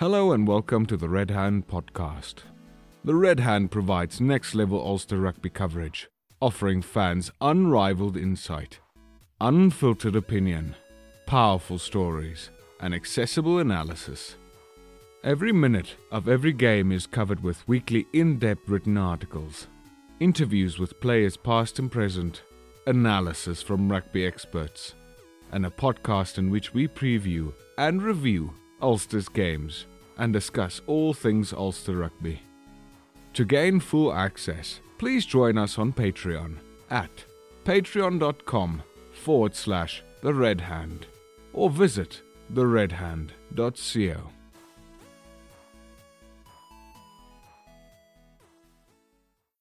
Hello and welcome to the Red Hand podcast. The Red Hand provides next level Ulster rugby coverage, offering fans unrivaled insight, unfiltered opinion, powerful stories, and accessible analysis. Every minute of every game is covered with weekly in depth written articles, interviews with players past and present, analysis from rugby experts, and a podcast in which we preview and review Ulster's games and discuss all things Ulster rugby. To gain full access, please join us on Patreon at patreon.com forward slash the red hand or visit theredhand.co.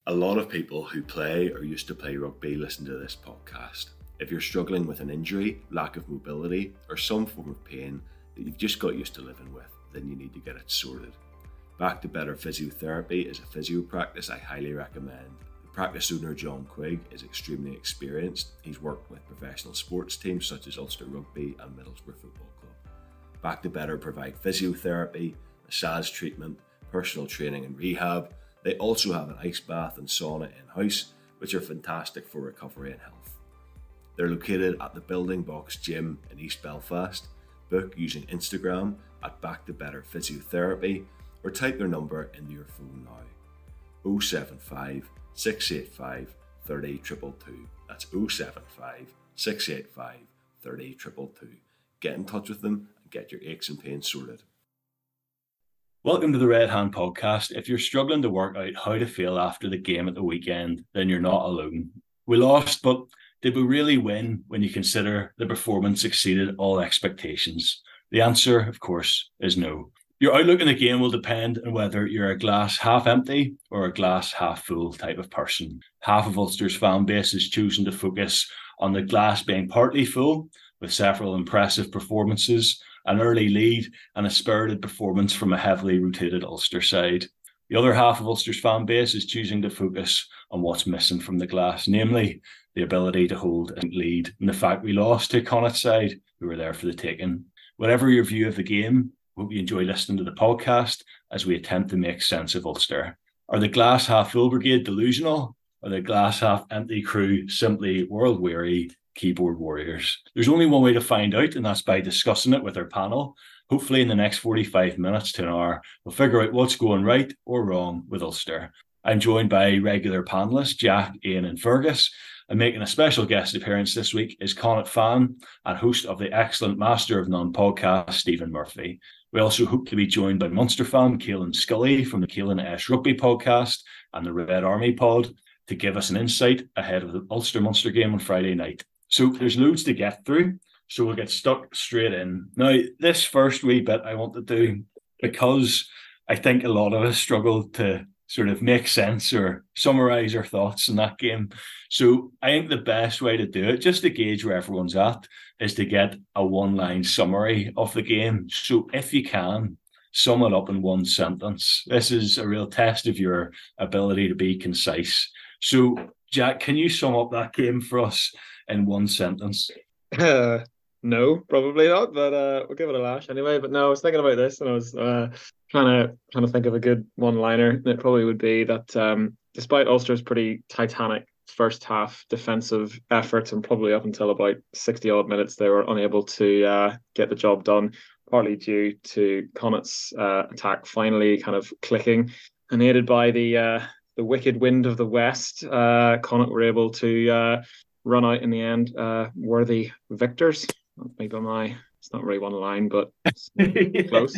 A lot of people who play or used to play rugby listen to this podcast. If you're struggling with an injury, lack of mobility, or some form of pain you've just got used to living with, then you need to get it sorted. Back to Better Physiotherapy is a physio practice I highly recommend. The practice owner, John Quigg, is extremely experienced. He's worked with professional sports teams such as Ulster Rugby and Middlesbrough Football Club. Back to Better provide physiotherapy, massage treatment, personal training and rehab, they also have an ice bath and sauna in house, which are fantastic for recovery and health. They're located at the Building Box Gym in East Belfast. Book using Instagram at Back to Better Physiotherapy or type their number into your phone now 075 685 30222. That's 075 685 30222. Get in touch with them and get your aches and pains sorted. Welcome to the Red Hand Podcast. If you're struggling to work out how to feel after the game at the weekend, then you're not alone. We lost, but did we really win when you consider the performance exceeded all expectations? The answer, of course, is no. Your outlook in the game will depend on whether you're a glass half empty or a glass half full type of person. Half of Ulster's fan base is choosing to focus on the glass being partly full, with several impressive performances, an early lead, and a spirited performance from a heavily rotated Ulster side. The other half of Ulster's fan base is choosing to focus on what's missing from the glass, namely the ability to hold a lead and the fact we lost to Connacht side, who were there for the taking. Whatever your view of the game, hope you enjoy listening to the podcast as we attempt to make sense of Ulster. Are the glass half full brigade delusional? Are the glass half empty crew simply world weary keyboard warriors. There's only one way to find out, and that's by discussing it with our panel. Hopefully, in the next 45 minutes to an hour, we'll figure out what's going right or wrong with Ulster. I'm joined by regular panelists Jack, Ian, and Fergus. And making a special guest appearance this week is Connacht fan and host of the excellent Master of None podcast, Stephen Murphy. We also hope to be joined by Munster fan Caolan Scully from the Caolan S Rugby podcast and the Red Army pod to give us an insight ahead of the Ulster Munster game on Friday night. So there's loads to get through. So we'll get stuck straight in. Now, this first wee bit I want to do because I think a lot of us struggle to sort of make sense or summarize our thoughts in that game. So I think the best way to do it, just to gauge where everyone's at, is to get a one line summary of the game. So if you can, sum it up in one sentence. This is a real test of your ability to be concise. So, Jack, can you sum up that game for us in one sentence? Uh, no, probably not. But uh, we'll give it a lash anyway. But no, I was thinking about this, and I was uh, trying to trying to think of a good one-liner. It probably would be that um, despite Ulster's pretty titanic first half defensive efforts, and probably up until about sixty odd minutes, they were unable to uh, get the job done. Partly due to Connacht's uh, attack finally kind of clicking, and aided by the uh, the wicked wind of the west, uh, Connacht were able to uh, run out in the end uh, worthy victors. Maybe my it's not really one line, but close.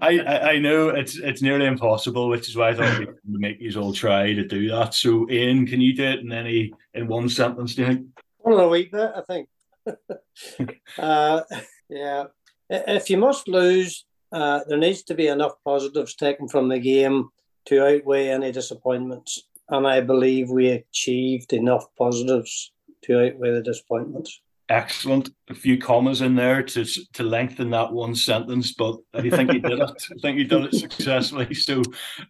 I, I know it's it's nearly impossible, which is why I thought we'd make you all try to do that. So, Ian, can you do it in any in one sentence? Do you think? Well, a wee bit, I think. uh, yeah, if you must lose, uh, there needs to be enough positives taken from the game to outweigh any disappointments, and I believe we achieved enough positives to outweigh the disappointments. Excellent. A few commas in there to to lengthen that one sentence, but I think he did it. I think he did it successfully. So,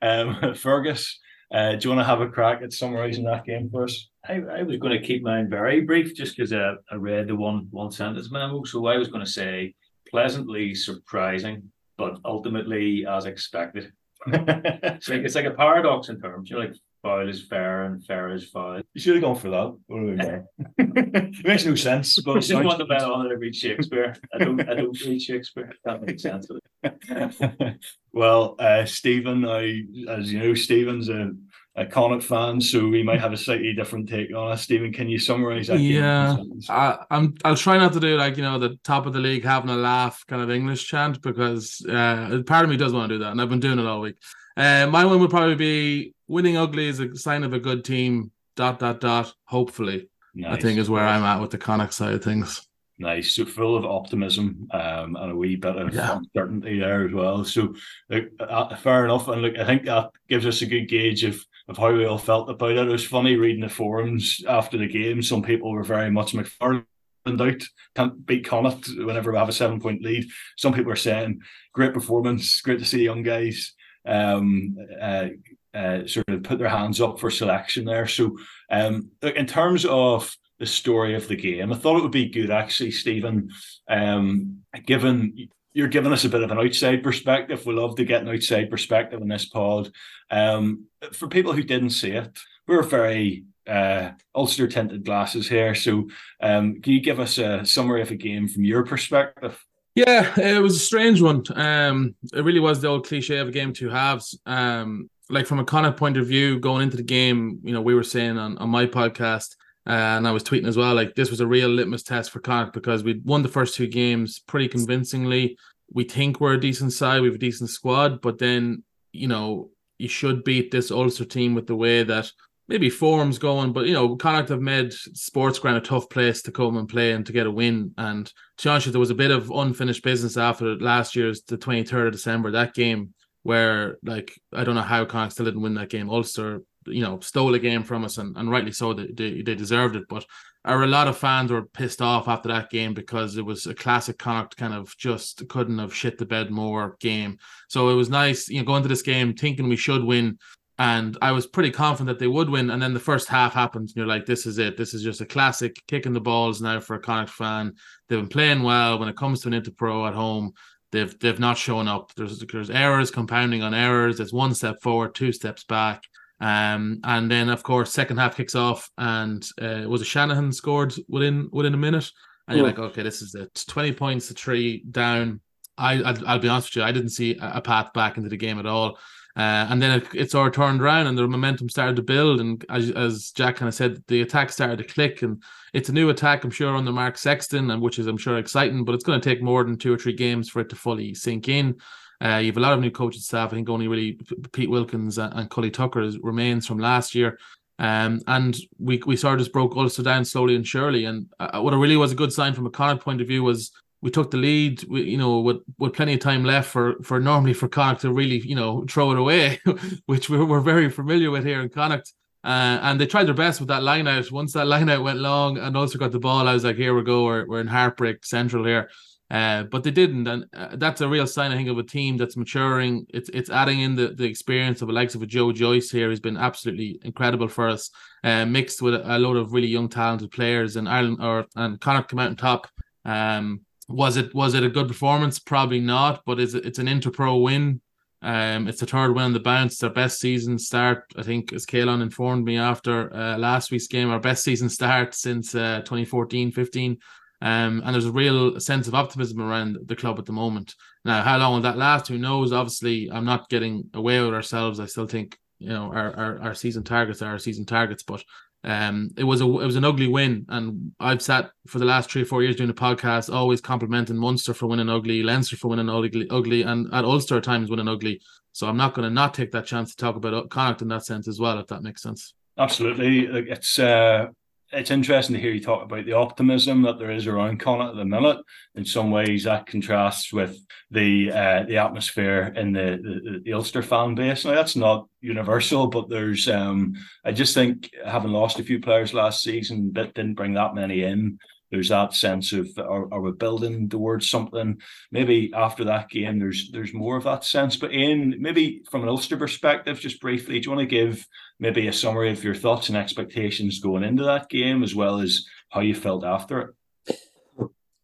um, Fergus, uh, do you want to have a crack at summarising that game for us? I, I was going to keep mine very brief, just because uh, I read the one one sentence memo. So I was going to say pleasantly surprising but ultimately as expected. it's, like, it's like a paradox in terms. You're like foul is fair and fair is foul. You should have gone for that. it makes no sense. But I just want to bet on it. I read Shakespeare. I don't. I don't read Shakespeare. That makes sense. well, uh, Stephen, I, as you know, Stephen's a, a Connacht fan, so we might have a slightly different take on it. Stephen, can you summarise that? Yeah, I, I'm. I'll try not to do like you know the top of the league having a laugh kind of English chant because uh, part of me does want to do that, and I've been doing it all week. Uh, my one would probably be winning ugly is a sign of a good team. Dot dot dot. Hopefully, nice. I think is where I'm at with the Connacht side of things. Nice, so full of optimism um, and a wee bit of yeah. uncertainty there as well. So, like, uh, fair enough. And look, I think that gives us a good gauge of of how we all felt about it. It was funny reading the forums after the game. Some people were very much McFarland out, can't beat Connacht whenever we have a seven point lead. Some people are saying great performance, great to see young guys um, uh, uh, sort of put their hands up for selection there. So, um, in terms of the story of the game, I thought it would be good actually, Stephen, um, given you're giving us a bit of an outside perspective. We love to get an outside perspective in this pod. Um, for people who didn't see it, we're very uh, Ulster tinted glasses here. So, um, can you give us a summary of a game from your perspective? Yeah, it was a strange one. Um, it really was the old cliche of a game two halves. Um, like from a Connacht point of view, going into the game, you know, we were saying on, on my podcast, uh, and I was tweeting as well, like this was a real litmus test for Connacht because we won the first two games pretty convincingly. We think we're a decent side, we have a decent squad, but then you know you should beat this Ulster team with the way that maybe forms going, but you know, Connacht have made sports ground a tough place to come and play and to get a win. And to be honest, there was a bit of unfinished business after last year's the 23rd of December, that game where like I don't know how Connacht still didn't win that game. Ulster, you know, stole a game from us and, and rightly so they, they, they deserved it. But are a lot of fans were pissed off after that game because it was a classic Connacht kind of just couldn't have shit the bed more game. So it was nice, you know, going to this game thinking we should win and I was pretty confident that they would win. And then the first half happens, and you're like, "This is it. This is just a classic kicking the balls now for a Connacht fan. They've been playing well when it comes to an Interpro at home. They've they've not shown up. There's there's errors compounding on errors. It's one step forward, two steps back. Um, and then of course second half kicks off, and uh, was a Shanahan scored within within a minute, and you're like, okay, this is it. Twenty points to three down. I I'll, I'll be honest with you, I didn't see a path back into the game at all. Uh, and then it, it sort of turned around and the momentum started to build. And as, as Jack kind of said, the attack started to click. And it's a new attack, I'm sure, under Mark Sexton, and which is, I'm sure, exciting, but it's going to take more than two or three games for it to fully sink in. Uh, you have a lot of new coaching staff. I think only really Pete Wilkins and, and Cully Tucker remains from last year. Um, and we we sort of just broke Ulster down slowly and surely. And uh, what really was a good sign from a Connacht point of view was we took the lead, we, you know, with, with plenty of time left for for normally for Connacht to really, you know, throw it away, which we're, we're very familiar with here in Connacht. Uh, and they tried their best with that line out. Once that line out went long and also got the ball, I was like, here we go, we're, we're in heartbreak central here. Uh, but they didn't, and uh, that's a real sign, I think, of a team that's maturing. It's it's adding in the, the experience of the likes of a Joe Joyce here, who's been absolutely incredible for us, uh, mixed with a, a load of really young, talented players. And Ireland or and Connacht come out on top. Um, was it was it a good performance? Probably not, but it's it's an Interpro win. Um, it's the third win on the bounce. Their best season start, I think, as Caolan informed me after uh, last week's game, our best season start since uh, 2014-15. Um, and there's a real sense of optimism around the club at the moment. Now, how long will that last? Who knows? Obviously, I'm not getting away with ourselves. I still think you know our, our, our season targets are our season targets, but um, it was a it was an ugly win, and I've sat for the last three or four years doing the podcast, always complimenting Munster for winning ugly, Leinster for winning ugly, ugly, and at Ulster times winning ugly. So I'm not going to not take that chance to talk about Connacht in that sense as well, if that makes sense. Absolutely, it's uh, it's interesting to hear you talk about the optimism that there is around Connacht at the minute. In some ways, that contrasts with the uh, the atmosphere in the, the, the Ulster fan base. Now, that's not universal, but there's um, I just think having lost a few players last season, that didn't bring that many in. There's that sense of are, are we building towards something? Maybe after that game, there's there's more of that sense. But in maybe from an Ulster perspective, just briefly, do you want to give maybe a summary of your thoughts and expectations going into that game, as well as how you felt after it?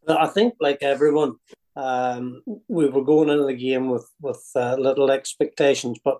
I think, like everyone, um, we were going into the game with with uh, little expectations, but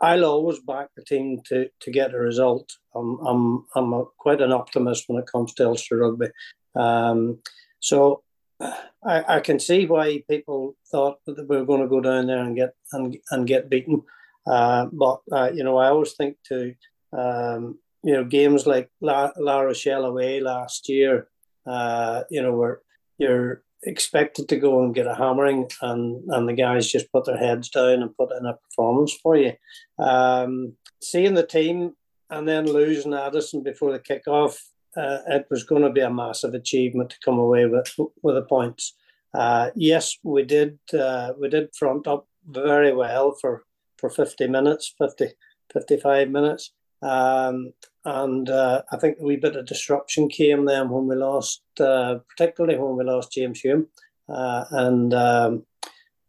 I'll always back the team to to get a result. I'm I'm I'm a, quite an optimist when it comes to Ulster rugby, um, so I, I can see why people thought that we were going to go down there and get and and get beaten. Uh, but uh, you know, I always think to um, you know games like La, La Rochelle away last year. Uh, you know, where you're expected to go and get a hammering, and and the guys just put their heads down and put in a performance for you. Um, seeing the team and then losing Addison before the kickoff, uh, it was going to be a massive achievement to come away with with the points. Uh, yes, we did uh, we did front up very well for for 50 minutes, 50, 55 minutes. Um, and uh, I think a wee bit of disruption came then when we lost, uh, particularly when we lost James Hume. Uh, and um,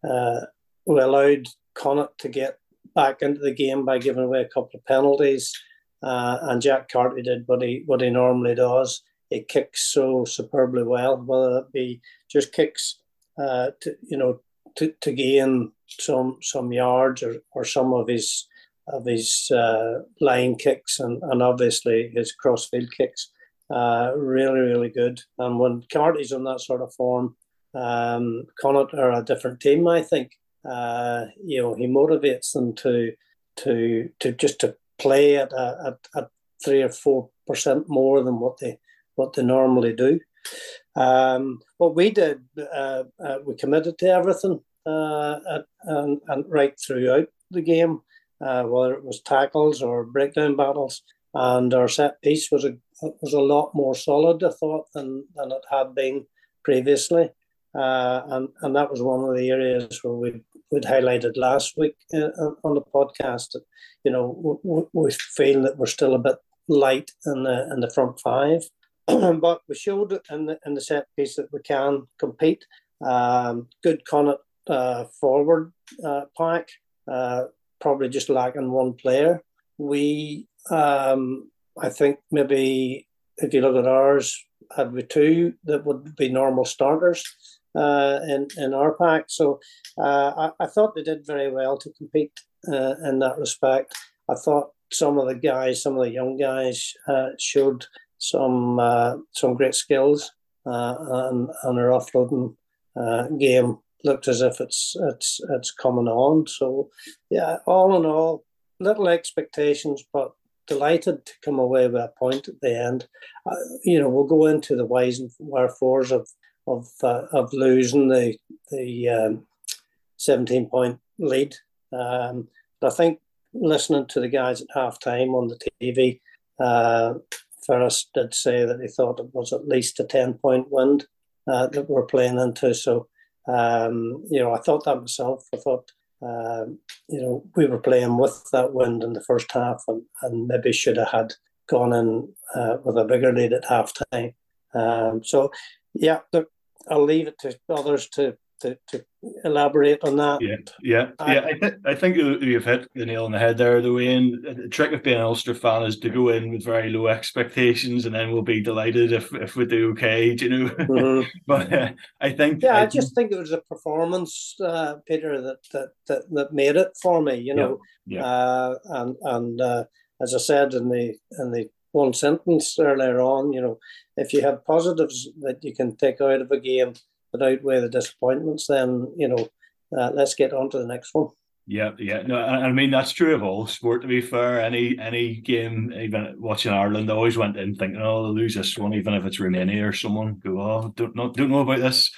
uh, we allowed Connacht to get back into the game by giving away a couple of penalties. Uh, and Jack Carty did what he what he normally does. He kicks so superbly well, whether it be just kicks, uh, to, you know, to, to gain some some yards or, or some of his of his uh, line kicks and, and obviously his crossfield kicks. Uh, really, really good. And when Carty's on that sort of form, um, Connacht are a different team. I think. Uh, you know, he motivates them to to to just to play at at, at three or four percent more than what they what they normally do. Um, what we did, uh, uh, we committed to everything uh, and, and right throughout the game uh, whether it was tackles or breakdown battles. And our set piece was a was a lot more solid, I thought, than, than it had been previously. Uh, and and that was one of the areas where we we'd highlighted last week uh, on the podcast. That, you know, we, we feel that we're still a bit light in the in the front five, but we showed in the in the set piece that we can compete. Um, good Connacht uh, forward uh, pack. Uh, probably just lacking one player. We, um, I think maybe if you look at ours, had we two that would be normal starters uh, in in our pack. So uh, I, I, thought they did very well to compete uh, in that respect. I thought some of the guys, some of the young guys, uh, showed some uh, some great skills uh, and, and our offloading game looked as if it's it's it's coming on. So yeah, all in all, little expectations, but delighted to come away with a point at the end. Uh, you know, we'll go into the whys and wherefores of of uh, of losing the the um, seventeen point lead. Um, but I think listening to the guys at half time on the TV, uh, Ferris did say that he thought it was at least a ten point wind uh, that we're playing into. So um, you know, I thought that myself. I thought, um, you know, we were playing with that wind in the first half and, and maybe should have had gone in uh, with a bigger lead at half time. Um, so, yeah, I'll leave it to others to to, to elaborate on that. Yeah, yeah, yeah. I, th- I think you've hit the nail on the head there. The way in the trick of being an Ulster fan is to go in with very low expectations, and then we'll be delighted if, if we do okay. Do you know? Mm-hmm. but uh, I think yeah, I, I, just think it was a performance, uh, Peter, that, that that that made it for me. You know, yeah, yeah. Uh, and and uh, as I said in the in the one sentence earlier on, you know, if you have positives that you can take out of a game but outweigh the disappointments, then you know, uh, let's get on to the next one. Yeah, yeah. No, I mean that's true of all sport. To be fair, any any game, even watching Ireland, I always went in thinking, "Oh, they'll lose this one," even if it's Romania or someone. Go, "Oh, don't not don't know about this."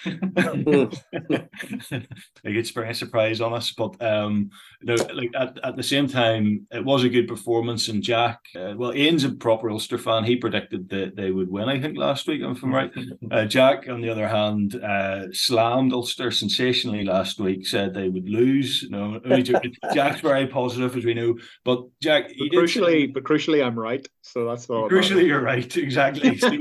they could spring a surprise on us, but um, know, like at, at the same time, it was a good performance. And Jack, uh, well, Ian's a proper Ulster fan. He predicted that they would win. I think last week, if I'm right. Uh, Jack, on the other hand, uh, slammed Ulster sensationally last week. Said they would lose. You Jack's very positive, as we know. But Jack, but crucially, did... but crucially, I'm right. So that's all. Crucially, you're right. Exactly. So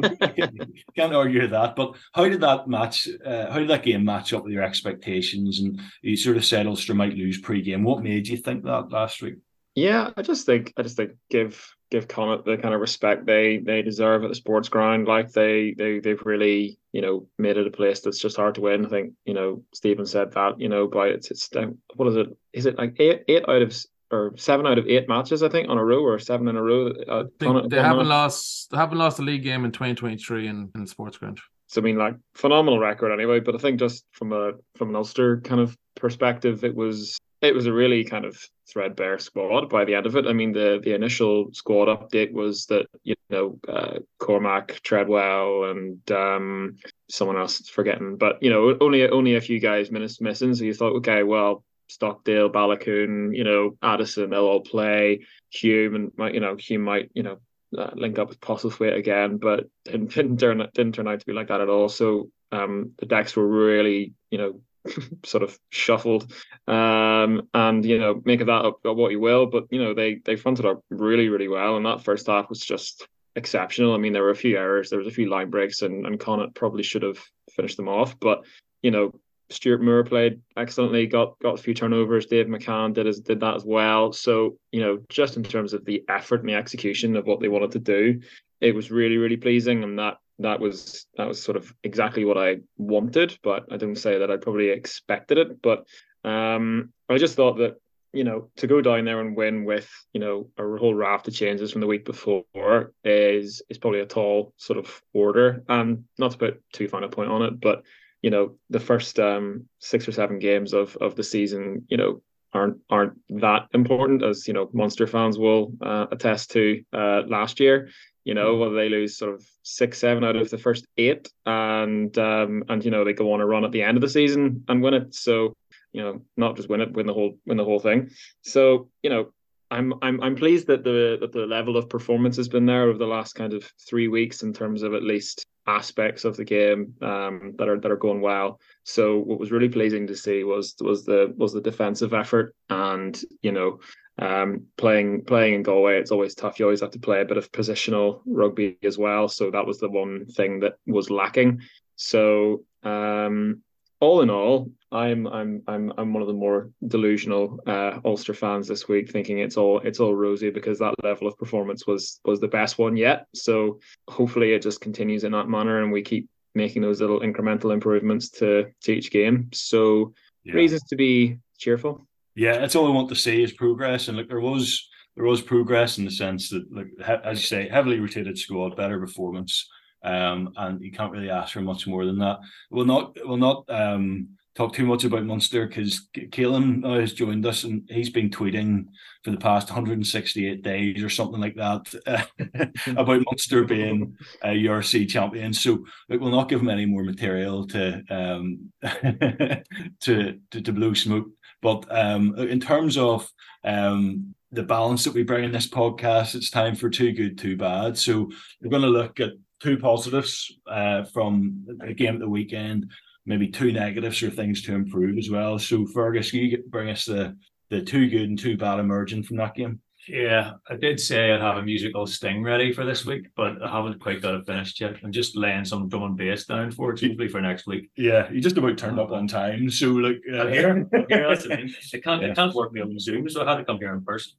can't argue that. But how did that match? Uh, how did that game match up with your expectations? And you sort of said Ulster might lose pre-game. What made you think that last week? Yeah, I just think I just think give give Connacht the kind of respect they they deserve at the sports ground. Like they they they've really you know made it a place that's just hard to win. I think you know Stephen said that you know by it's it's what is it? Is it like eight eight out of or seven out of eight matches I think on a row or seven in a row? Uh, they haven't lost they haven't lost a league game in 2023 in in sports ground. So I mean, like phenomenal record anyway. But I think just from a from an Ulster kind of perspective, it was it was a really kind of threadbare squad by the end of it. I mean, the the initial squad update was that you know uh, Cormac, Treadwell, and um, someone else forgetting, but you know only only a few guys missing. So you thought, okay, well, Stockdale, Baloucoune, you know Addison, they'll all play. Hume and might you know Hume might you know uh, link up with Postlethwaite again, but it didn't turn didn't turn out to be like that at all. So um, the decks were really you know sort of shuffled. Um, and you know, make of that up what you will, but you know, they they fronted up really, really well. And that first half was just exceptional. I mean, there were a few errors, there was a few line breaks, and and Connacht probably should have finished them off. But you know, Stewart Moore played excellently, got got a few turnovers. Dave McCann did as did that as well. So you know, just in terms of the effort and the execution of what they wanted to do, it was really really pleasing, and that that was that was sort of exactly what I wanted, but I didn't say that I probably expected it. But um, I just thought that you know to go down there and win with you know a whole raft of changes from the week before is is probably a tall sort of order. And not to put too fine a point on it, but you know the first um, six or seven games of of the season, you know aren't aren't that important as you know Munster fans will uh, attest to uh, last year you know, whether they lose sort of six, seven out of the first eight, and um, and you know they go on a run at the end of the season and win it. So you know, not just win it, win the whole win the whole thing. So you know, I'm I'm I'm pleased that the that the level of performance has been there over the last kind of three weeks in terms of at least aspects of the game um, that are that are going well. So what was really pleasing to see was was the was the defensive effort and you know um, playing playing in Galway, it's always tough. You always have to play a bit of positional rugby as well. So that was the one thing that was lacking. So um, all in all, I'm I'm I'm I'm one of the more delusional uh, Ulster fans this week, thinking it's all it's all rosy because that level of performance was was the best one yet. So hopefully it just continues in that manner, and we keep making those little incremental improvements to to each game. So yeah. reasons to be cheerful yeah, that's all I want to say is progress. And like there was there was progress in the sense that like as you say, heavily rotated squad, better performance. Um, and you can't really ask for much more than that. We'll not we'll not um talk too much about Munster because Caolan has joined us and he's been tweeting for the past 168 days or something like that uh, about Munster being a URC champion. So like, we'll not give him any more material to um to, to to blow smoke but um, in terms of um, the balance that we bring in this podcast, it's time for too good, too bad. So we're going to look at two positives uh, from the game at the weekend, maybe two negatives or things to improve as well. So Fergus, you bring us the the two good and too bad emerging from that game. Yeah, I did say I'd have a musical sting ready for this week, but I haven't quite got it finished yet. I'm just laying some drum and bass down for it, hopefully for next week. Yeah, you just about turned up on time, so like uh... I'm here. I'm here that's the thing. It can't, yeah. it can't work me on Zoom, so I had to come here in person,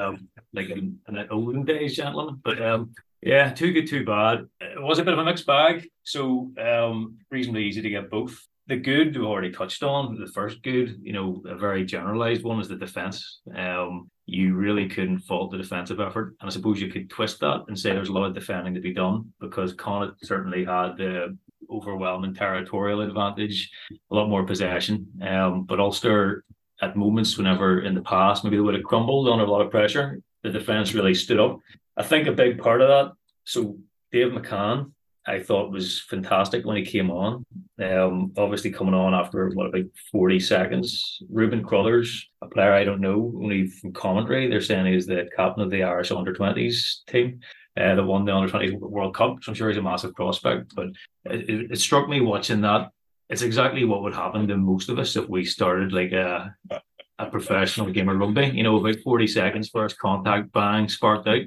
um, like in, in the olden days, gentlemen. But um, yeah, too good, too bad. It was a bit of a mixed bag, so um, reasonably easy to get both the good we've already touched on. The first good, you know, a very generalized one is the defense. Um, you really couldn't fault the defensive effort. And I suppose you could twist that and say there's a lot of defending to be done because Connacht certainly had the overwhelming territorial advantage, a lot more possession. Um, but Ulster, at moments, whenever in the past, maybe they would have crumbled under a lot of pressure, the defence really stood up. I think a big part of that. So Dave McCann I thought was fantastic when he came on. Um, obviously coming on after what about forty seconds. Reuben Crothers, a player I don't know, only from commentary, they're saying he's the captain of the Irish under twenties team. Uh, that won the under 20s World Cup. So I'm sure he's a massive prospect. But it, it, struck me watching that. It's exactly what would happen to most of us if we started like a a professional game of rugby. You know, about 40 seconds first contact, bang, sparked out.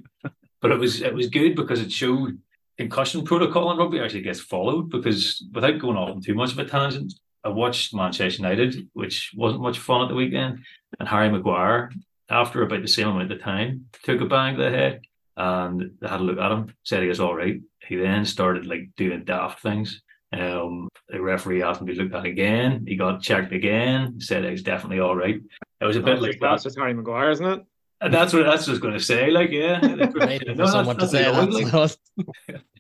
But it was it was good because it showed concussion protocol in rugby actually gets followed because without going off on too much of a tangent, I watched Manchester United, which wasn't much fun at the weekend, and Harry Maguire, after about the same amount of time, took a bang to the head. and they had a look at him, said he was all right. He then started like doing daft things. Um, the referee asked him to look at again. He got checked again, said he was definitely all right. It was a bit like that's just Harry Maguire, isn't it? And that's what that's what I was going to say. Like, yeah, Waiting No, for someone to say it that. was like.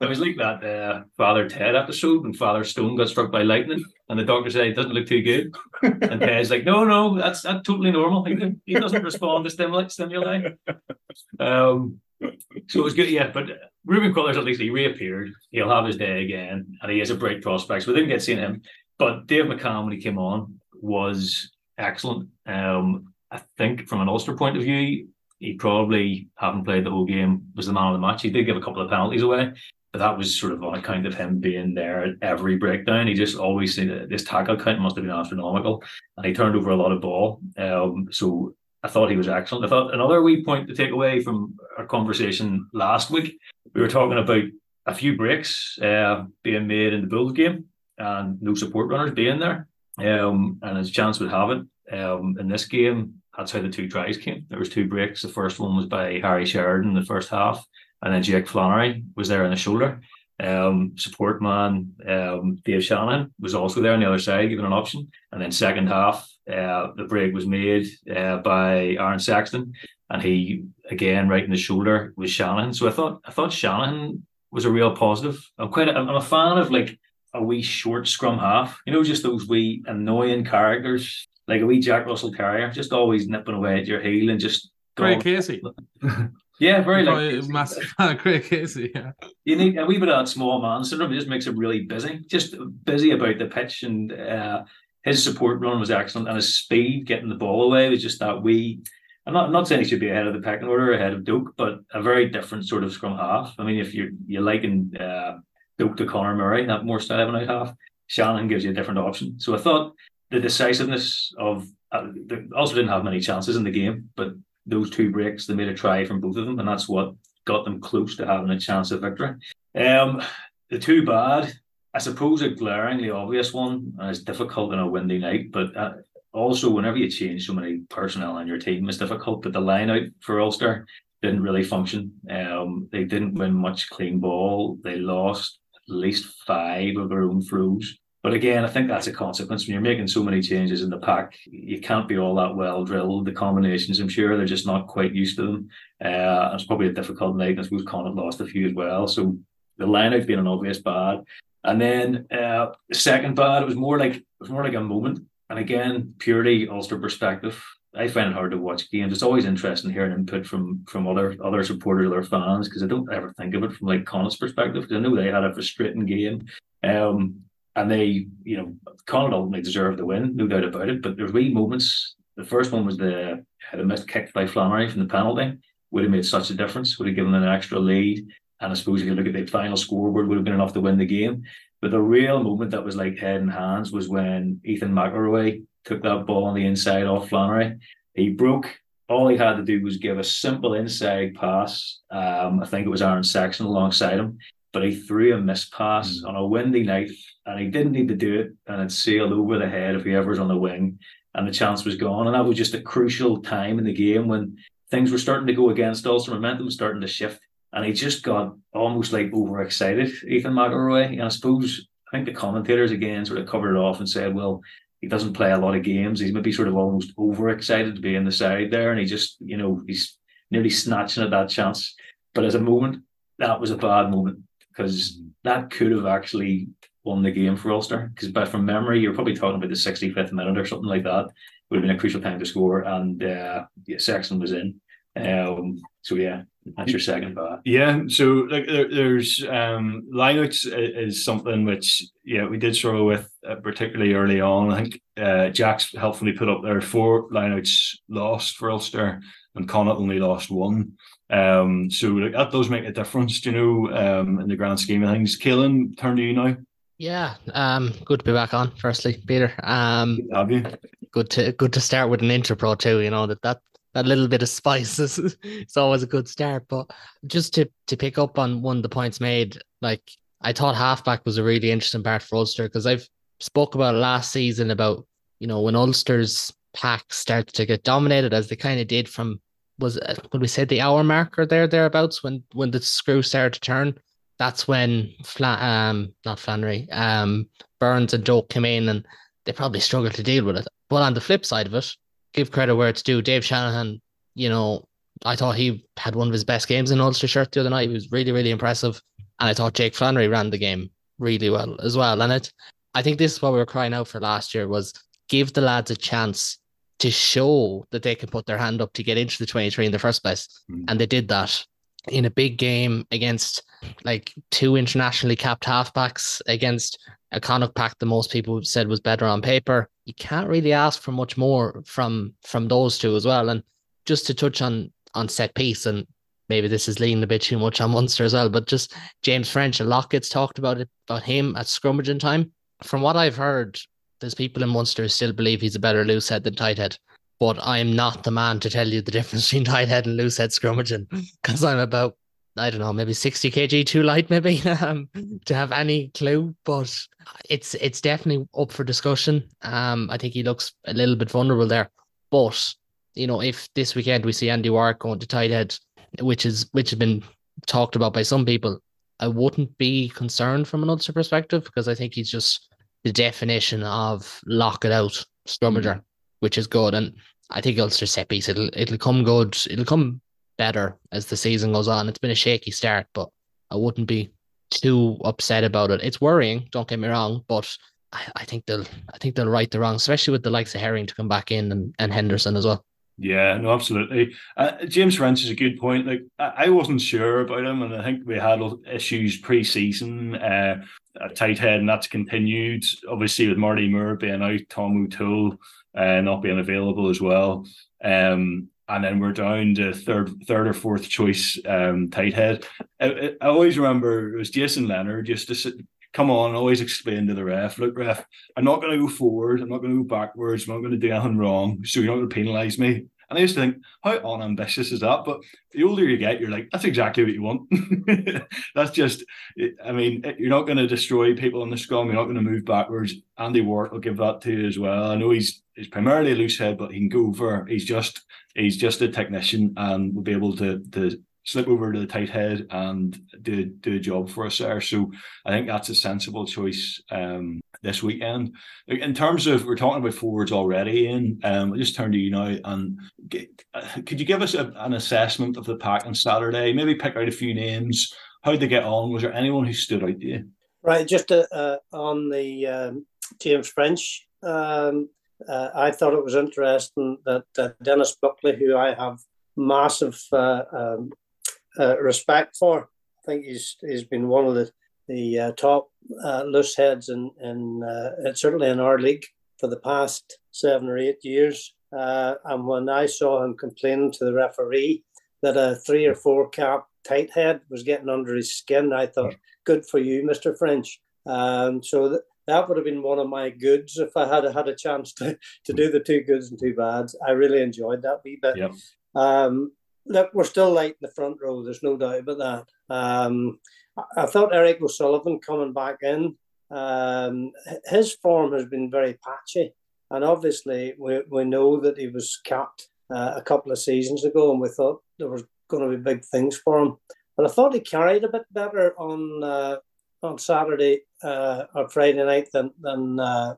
It was like that uh, Father Ted episode when Father Stone got struck by lightning, and the doctor said it doesn't look too good, and Ted's like, "No, no, that's that's totally normal. He, he doesn't respond to stimuli." stimuli. Um, so it was good, yeah. But Reuben Crothers at least he reappeared. He'll have his day again, and he has a bright prospects. We didn't get seen him, but Dave McCann when he came on was excellent. Um, I think from an Ulster point of view, he probably having played the whole game was the man of the match. He did give a couple of penalties away, but that was sort of on account of him being there at every breakdown. He just always said this tackle count must have been astronomical, and he turned over a lot of ball. Um, so I thought he was excellent. I thought another wee point to take away from our conversation last week, we were talking about a few breaks uh, being made in the Bulls game and no support runners being there. Um, and his chance would have it. Um, in this game, that's how the two tries came. There was two breaks. The first one was by Harry Sheridan in the first half, and then Jake Flannery was there on the shoulder. Um, support man um, Dave Shanahan was also there on the other side, giving an option. And then second half, uh, the break was made uh, by Aaron Sexton, and he again right in the shoulder was Shanahan. So I thought I thought Shanahan was a real positive. I'm quite a, I'm a fan of like a wee short scrum half. You know, just those wee annoying characters, like a wee Jack Russell Terrier, just always nipping away at your heel and just Craig going. Casey. Yeah, very like massive fan Craig Casey. Yeah. you need a wee bit of that small man syndrome. It just makes him really busy, just busy about the pitch. And uh, his support run was excellent, and his speed getting the ball away was just that wee. I'm not I'm not saying he should be ahead of the pecking order, ahead of Doak, but a very different sort of scrum half. I mean, if you're you liken uh, Doak to Conor Murray, that more style of an out half, Shanahan gives you a different option. So I thought the decisiveness of uh, also didn't have many chances in the game, but those two breaks they made a try from both of them, and that's what got them close to having a chance of victory. Um, the two bad, I suppose, a glaringly obvious one, and it's difficult on a windy night, but uh, also whenever you change so many personnel on your team, it's difficult. But the line out for Ulster didn't really function. Um, they didn't win much clean ball. They lost at least five of their own throws. But again, I think that's a consequence when you're making so many changes in the pack. You can't be all that well drilled. The combinations, I'm sure, they're just not quite used to them. Uh, it's probably a difficult night. I suppose Connacht lost a few as well. So the line out being an obvious bad. And then uh, the second bad, it was more like it was more like a moment. And again, purely Ulster perspective. I find it hard to watch games. It's always interesting hearing input from from other other supporters or fans because I don't ever think of it from like Connacht's perspective because I know they had a frustrating game. Um, and they, you know, Connacht ultimately deserved the win, no doubt about it. But there's wee moments. The first one was the a missed kick by Flannery from the penalty. Would have made such a difference. Would have given them an extra lead. And I suppose if you look at the final scoreboard, would have been enough to win the game. But the real moment that was like head and hands was when Ethan McIlroy took that ball on the inside off Flannery. He broke. All he had to do was give a simple inside pass. Um, I think it was Aaron Sexton alongside him, but he threw a missed pass mm. on a windy night, and he didn't need to do it, and it sailed over the head of whoever's on the wing, and the chance was gone. And that was just a crucial time in the game when things were starting to go against us Ulster. Momentum was starting to shift, and he just got almost like overexcited, Ethan McIlroy. And I suppose I think the commentators again sort of covered it off and said, well, he doesn't play a lot of games. He's maybe sort of almost overexcited to be in the side there, and he just, you know, he's nearly snatching at that chance. But as a moment, that was a bad moment because that could have actually won the game for Ulster. Because, but from memory, you're probably talking about the 65th minute or something like that. Would have been a crucial time to score, and uh, yeah, Sexton was in. Um, so yeah, that's your second bad. Yeah, so like there, there's um lineouts is something which yeah we did struggle with uh, particularly early on. I think uh, Jack's helpfully put up there four lineouts lost for Ulster and Connacht only lost one. Um, so like, that does make a difference, you know, um, in the grand scheme of things. Caolan, turn to you now. Yeah, um, good to be back on. Firstly, Peter, um, Have you? good to good to start with an interpro too. You know that that that little bit of spice is it's always a good start. But just to to pick up on one of the points made, like I thought halfback was a really interesting part for Ulster because I've spoke about last season about you know when Ulster's pack starts to get dominated as they kind of did from was would we say the hour marker there thereabouts when when the screw started to turn. That's when Fla- um not Flannery um Burns and Doak came in and they probably struggled to deal with it. But on the flip side of it, give credit where it's due. Dave Shanahan, you know, I thought he had one of his best games in Ulster shirt the other night. He was really, really impressive. And I thought Jake Flannery ran the game really well as well. And it I think this is what we were crying out for last year was give the lads a chance to show that they can put their hand up to get into the 23 in the first place. Mm. And they did that in a big game against like two internationally capped halfbacks against a Connacht pack that most people said was better on paper. You can't really ask for much more from from those two as well. And just to touch on on set piece, and maybe this is leaning a bit too much on Munster as well, but just James French, a lot gets talked about it about him at scrummaging time. From what I've heard, there's people in Munster who still believe he's a better loose head than tight head. But I'm not the man to tell you the difference between tight head and loose head scrummaging because I'm about I don't know, maybe 60 kg too light, maybe um, to have any clue. But it's it's definitely up for discussion. Um, I think he looks a little bit vulnerable there. But you know, if this weekend we see Andy Warwick going to tight head, which is which has been talked about by some people, I wouldn't be concerned from an Ulster perspective because I think he's just the definition of lock it out scrummager, mm. which is good. And I think Ulster set piece, it'll it'll come good. It'll come better as the season goes on. It's been a shaky start, but I wouldn't be too upset about it. It's worrying, don't get me wrong, but I, I think they'll I think they'll right the wrong, especially with the likes of Herring to come back in and, and Henderson as well. Yeah, no, absolutely. Uh, James French is a good point. Like I, I wasn't sure about him, and I think we had issues pre-season. Uh, at tight head, and that's continued. Obviously, with Marty Moore being out, Tom O'Toole uh, not being available as well. Um, and then we're down to third, third or fourth choice um, tight head. I, I always remember it was Jason Leonard just to sit, come on, always explain to the ref, look, ref, I'm not going to go forward, I'm not going to go backwards, I'm not going to do anything wrong, so you're not going to penalise me. And I used to think, how unambitious is that? But the older you get, you're like, that's exactly what you want. that's just, I mean, you're not going to destroy people on the scrum. You're not going to move backwards. Andy Ward will give that to you as well. I know he's he's primarily a loose head, but he can go over. He's just he's just a technician and will be able to to slip over to the tight head and do do a job for us there. So I think that's a sensible choice um, this weekend. In terms of we're talking about forwards already, and um, I'll just turn to you now and get, uh, could you give us a, an assessment of the pack on Saturday? Maybe pick out a few names. How did they get on? Was there anyone who stood out to you? Right, just uh, uh, on the um, James French. Um, uh, I thought it was interesting that Denis Buckley, who I have massive uh, um, uh, respect for. I think he's he's been one of the the uh, top uh, loose heads in in uh, certainly in our league for the past seven or eight years. Uh, and when I saw him complaining to the referee that a three or four cap tight head was getting under his skin, I thought, "Good for you, Mister French." Um, so th- that would have been one of my goods if I had had a chance to to do the two goods and two bads. I really enjoyed that wee bit. Yep. Um, look, we're still light in the front row. There's no doubt about that. Um, I thought Eric O'Sullivan coming back in, um, his form has been very patchy, and obviously we we know that he was capped uh, a couple of seasons ago, and we thought there was going to be big things for him. But I thought he carried a bit better on uh, on Saturday uh, or Friday night than than uh,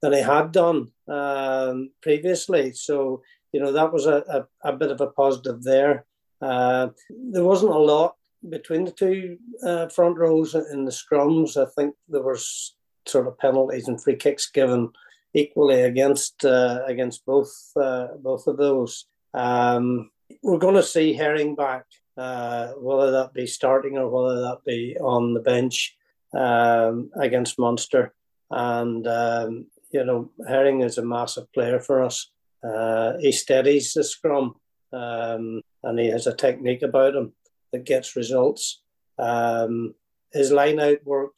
than he had done um, previously. So you know that was a, a, a bit of a positive there. Uh, there wasn't a lot between the two uh, front rows in the scrums. I think there was sort of penalties and free kicks given equally against uh, against both uh, both of those. Um, we're going to see Herring back, uh, whether that be starting or whether that be on the bench um, against Munster. And um, you know, Herring is a massive player for us. Uh, he steadies the scrum, um, and he has a technique about him that gets results. Um, his line out work,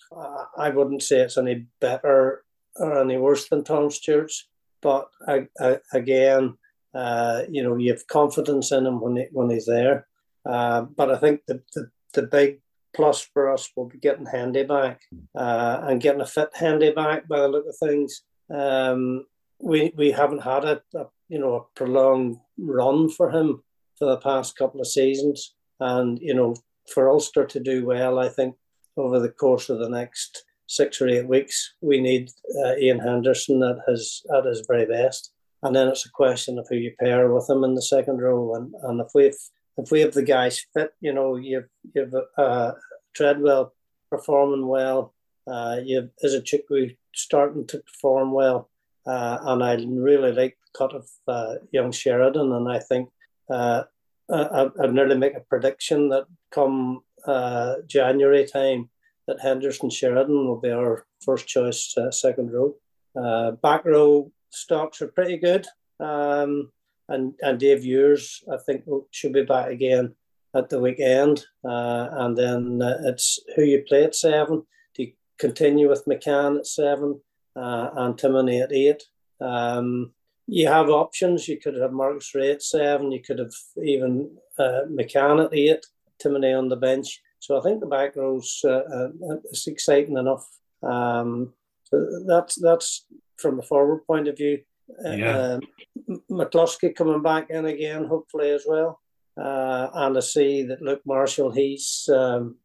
I wouldn't say it's any better or any worse than Tom Stewart's, but I, I, again, uh, you know, you have confidence in him when he, when he's there. Uh, but I think the, the, the big plus for us will be getting Handy back uh, and getting a fit Handy back by the look of things. Um, we we haven't had a, a, you know a prolonged run for him for the past couple of seasons. And, you know, for Ulster to do well, I think over the course of the next six or eight weeks, we need uh, Ian Henderson at his at his very best. And then it's a question of who you pair with him in the second row. And, and if we've if we have the guys fit, you know, you've you've uh, Treadwell performing well, uh, you've Izuchukwu starting to perform well, uh, and I really like the cut of uh, young Sheridan, and I think uh, I, I'd nearly make a prediction that come uh, January time that Henderson Sheridan will be our first choice uh, second row. Uh, back row stocks are pretty good. Um, and, and Dave Ewers, I think, should be back again at the weekend. And then it's who you play at seven. Do you continue with McCann at seven uh, and Timoney at eight? Um, you have options. You could have Marcus Rea at seven. You could have even uh, McCann at eight, Timoney on the bench. So I think the back row's uh, uh, is exciting enough. Um, so that's that's from a forward point of view. Uh, yeah. Um, McCloskey coming back in again, hopefully as well. Uh, and I see that Luke Marshall, he's um,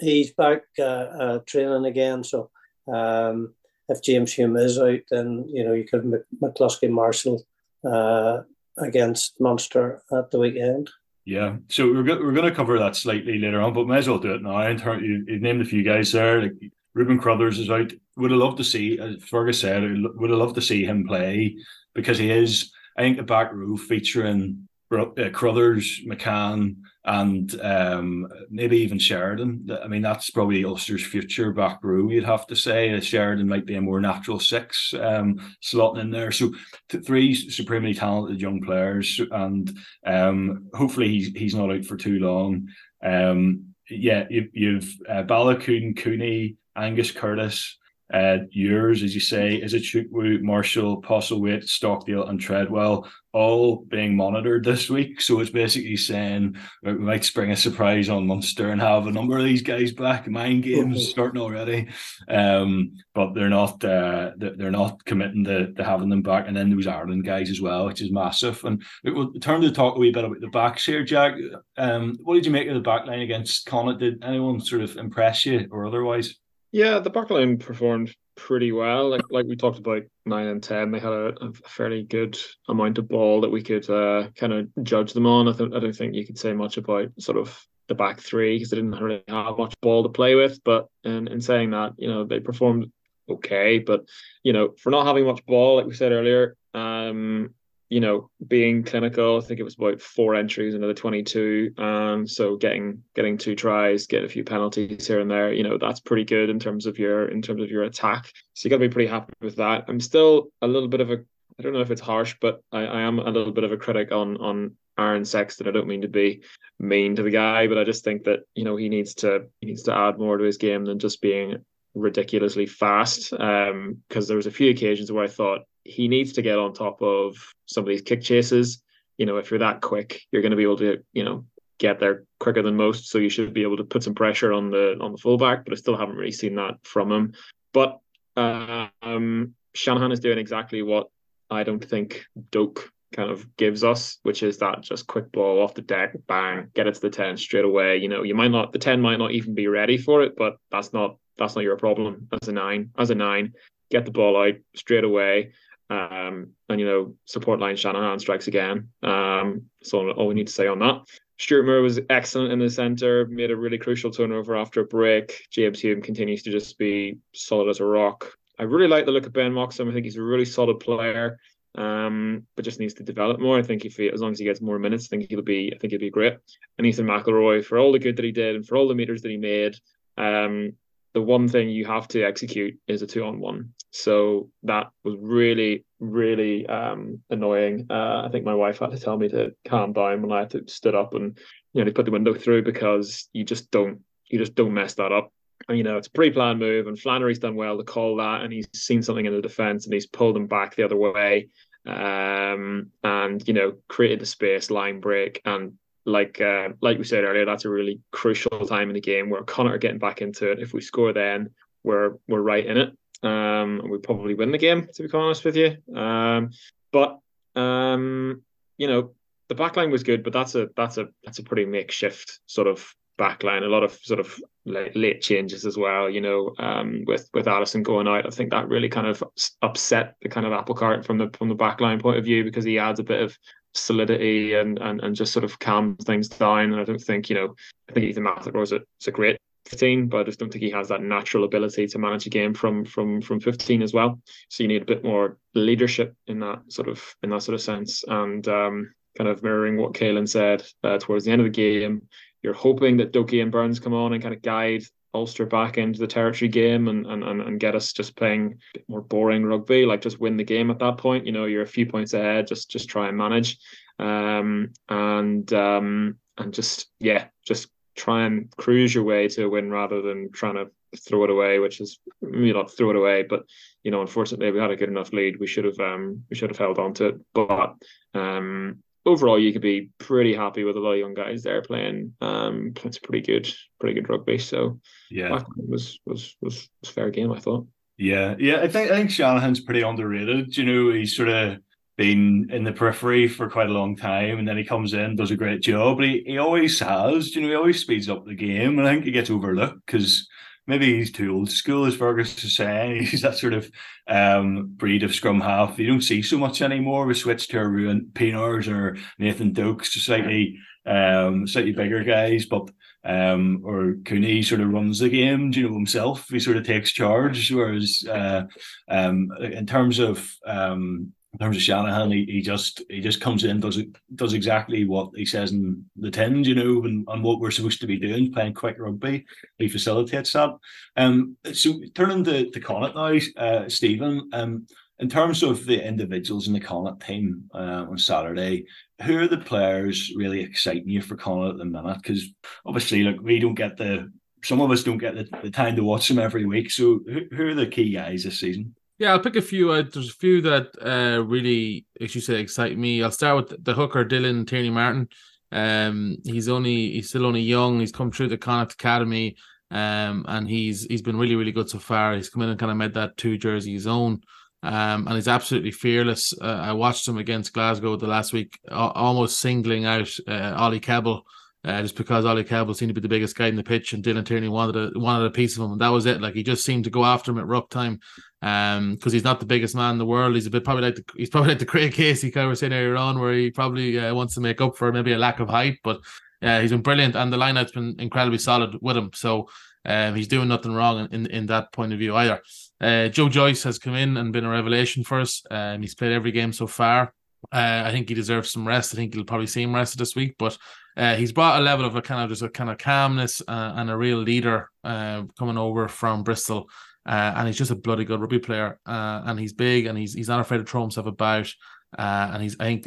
he's back uh, uh, training again. So um, if James Hume is out, then you know you could McCloskey Marshall uh, against Munster at the weekend. Yeah, so we're go- we're going to cover that slightly later on, but may as well do it now. In turn, you, you named a few guys there. Like Reuben Crothers is out. Would have loved to see, as Fergus said, would have loved to see him play because he is. I think the back row featuring uh, Crothers, McCann, and um, maybe even Sheridan. I mean, that's probably Ulster's future back row. You'd have to say Sheridan might be a more natural six um, slotting in there. So three supremely talented young players, and um, hopefully he's he's not out for too long. Um, yeah, you, have uh, Baloucoune, Cooney, Angus Curtis. Uh, Ewers, as you say, Izuchukwu, Marshall, Postlethwaite, Stockdale, and Treadwell all being monitored this week. So it's basically saying we might spring a surprise on Munster and have a number of these guys back. Mind games mm-hmm. starting already, um, but they're not uh, they're not committing to, to having them back. And then those Ireland guys as well, which is massive. And it will turn to talk a wee bit about the backs here, Jack. Um, what did you make of the back line against Connacht? Did anyone sort of impress you or otherwise? Yeah, the backline performed pretty well. Like like we talked about nine and ten, they had a, a fairly good amount of ball that we could uh, kind of judge them on. I, th- I don't think you could say much about sort of the back three because they didn't really have much ball to play with. But in, in saying that, you know, they performed okay. But you know, for not having much ball, like we said earlier, um, you know, being clinical, I think it was about four entries another 22. Um, so getting getting two tries, get a few penalties here and there, you know, that's pretty good in terms of your in terms of your attack. So you got to be pretty happy with that. I'm still a little bit of a I don't know if it's harsh, but I, I am a little bit of a critic on on Aaron Sexton. I don't mean to be mean to the guy, but I just think that you know he needs to he needs to add more to his game than just being ridiculously fast. Um, because there was a few occasions where I thought he needs to get on top of some of these kick chases. You know, if you're that quick, you're going to be able to, you know, get there quicker than most. So you should be able to put some pressure on the on the fullback. But I still haven't really seen that from him. But um, Shanahan is doing exactly what I don't think Doak kind of gives us, which is that just quick ball off the deck, bang, get it to the 10 straight away. You know, you might not the 10 might not even be ready for it, but that's not that's not your problem as a nine. As a nine, get the ball out straight away. Um, and you know, support line Shanahan strikes again. Um, so all we need to say on that. Stewart Moore was excellent in the centre, made a really crucial turnover after a break. James Hume continues to just be solid as a rock. I really like the look of Ben Moxham. I think he's a really solid player, um, but just needs to develop more. I think if he, as long as he gets more minutes, I think he'll be. I think he'll be great. And Ethan McIlroy, for all the good that he did and for all the meters that he made, um, the one thing you have to execute is a two on one. So that was really, really um, annoying. Uh, I think my wife had to tell me to calm down when I had to stood up and you know put the window through because you just don't you just don't mess that up. And, you know, it's a pre-planned move, and Flannery's done well to call that, and he's seen something in the defense, and he's pulled them back the other way, um, and you know, created the space, line break, and like uh, like we said earlier, that's a really crucial time in the game where Connacht are getting back into it. If we score, then we're we're right in it. Um, and we probably win the game, to be honest with you. Um, but um, you know, the backline was good, but that's a that's a that's a pretty makeshift sort of backline. A lot of sort of late, late changes as well. You know, um, with with Addison going out, I think that really kind of upset the kind of apple cart from the from the backline point of view because he adds a bit of solidity and and, and just sort of calm things down. And I don't think you know, I think Ethan Mathick is a, is a great 15, but I just don't think he has that natural ability to manage a game from from from 15 as well. So you need a bit more leadership in that sort of in that sort of sense. And um, kind of mirroring what Caolan said uh, towards the end of the game, you're hoping that Doki and Burns come on and kind of guide Ulster back into the territory game and, and and get us just playing more boring rugby, like just win the game at that point. You know, you're a few points ahead, just just try and manage. Um and um and just yeah, just try and cruise your way to a win rather than trying to throw it away, which is you know throw it away. But you know, unfortunately, we had a good enough lead. We should have um we should have held on to it. But um overall, you could be pretty happy with a lot of young guys there playing. Um, it's pretty good, pretty good rugby. So yeah, was was was was fair game. I thought. Yeah, yeah, I think I think Shanahan's pretty underrated. You know, he's sort of been in the periphery for quite a long time, and then he comes in, does a great job. But he, he always has, you know, he always speeds up the game, and I think he gets overlooked because maybe he's too old school, as Fergus is saying. He's that sort of um, breed of scrum half. You don't see so much anymore. We switched to Ruan Pienaars or Nathan Doakes, just slightly um, slightly bigger guys, but um, or Cooney sort of runs the game, you know, himself. He sort of takes charge. Whereas uh, um, in terms of um, in terms of Shanahan, he, he just he just comes in, does does exactly what he says in the tins, you know, and, and what we're supposed to be doing, playing quick rugby. He facilitates that. Um, so turning to, to Connacht now, uh, Stephen. Um, in terms of the individuals in the Connacht team uh, on Saturday, who are the players really exciting you for Connacht at the minute? Because obviously, like we don't get the some of us don't get the, the time to watch them every week. So who, who are the key guys this season? Yeah, I'll pick a few. Uh, there's a few that uh, really, as you said, excite me. I'll start with the hooker Dylan Tierney Martin. Um, he's only he's still only young. He's come through the Connacht Academy, um, and he's he's been really really good so far. He's come in and kind of made that two jersey his own, um, and he's absolutely fearless. Uh, I watched him against Glasgow the last week, almost singling out uh, Ollie Kebble uh, just because Ollie Kebble seemed to be the biggest guy in the pitch, and Dylan Tierney wanted a wanted a piece of him, and that was it. Like he just seemed to go after him at ruck time, um, because he's not the biggest man in the world. He's a bit probably like the he's probably like the Craig Casey kind of saying earlier on, where he probably uh, wants to make up for maybe a lack of height, but uh, he's been brilliant, and the lineout's been incredibly solid with him. So. Um, he's doing nothing wrong in, in that point of view either. Uh, Joe Joyce has come in and been a revelation for us. Um, he's played every game so far. Uh, I think he deserves some rest. I think he'll probably see him rested this week, but uh, he's brought a level of a kind of just a kind of calmness uh, and a real leader uh, coming over from Bristol. Uh, and he's just a bloody good rugby player. Uh, and he's big and he's he's not afraid to throw himself about. and he's I think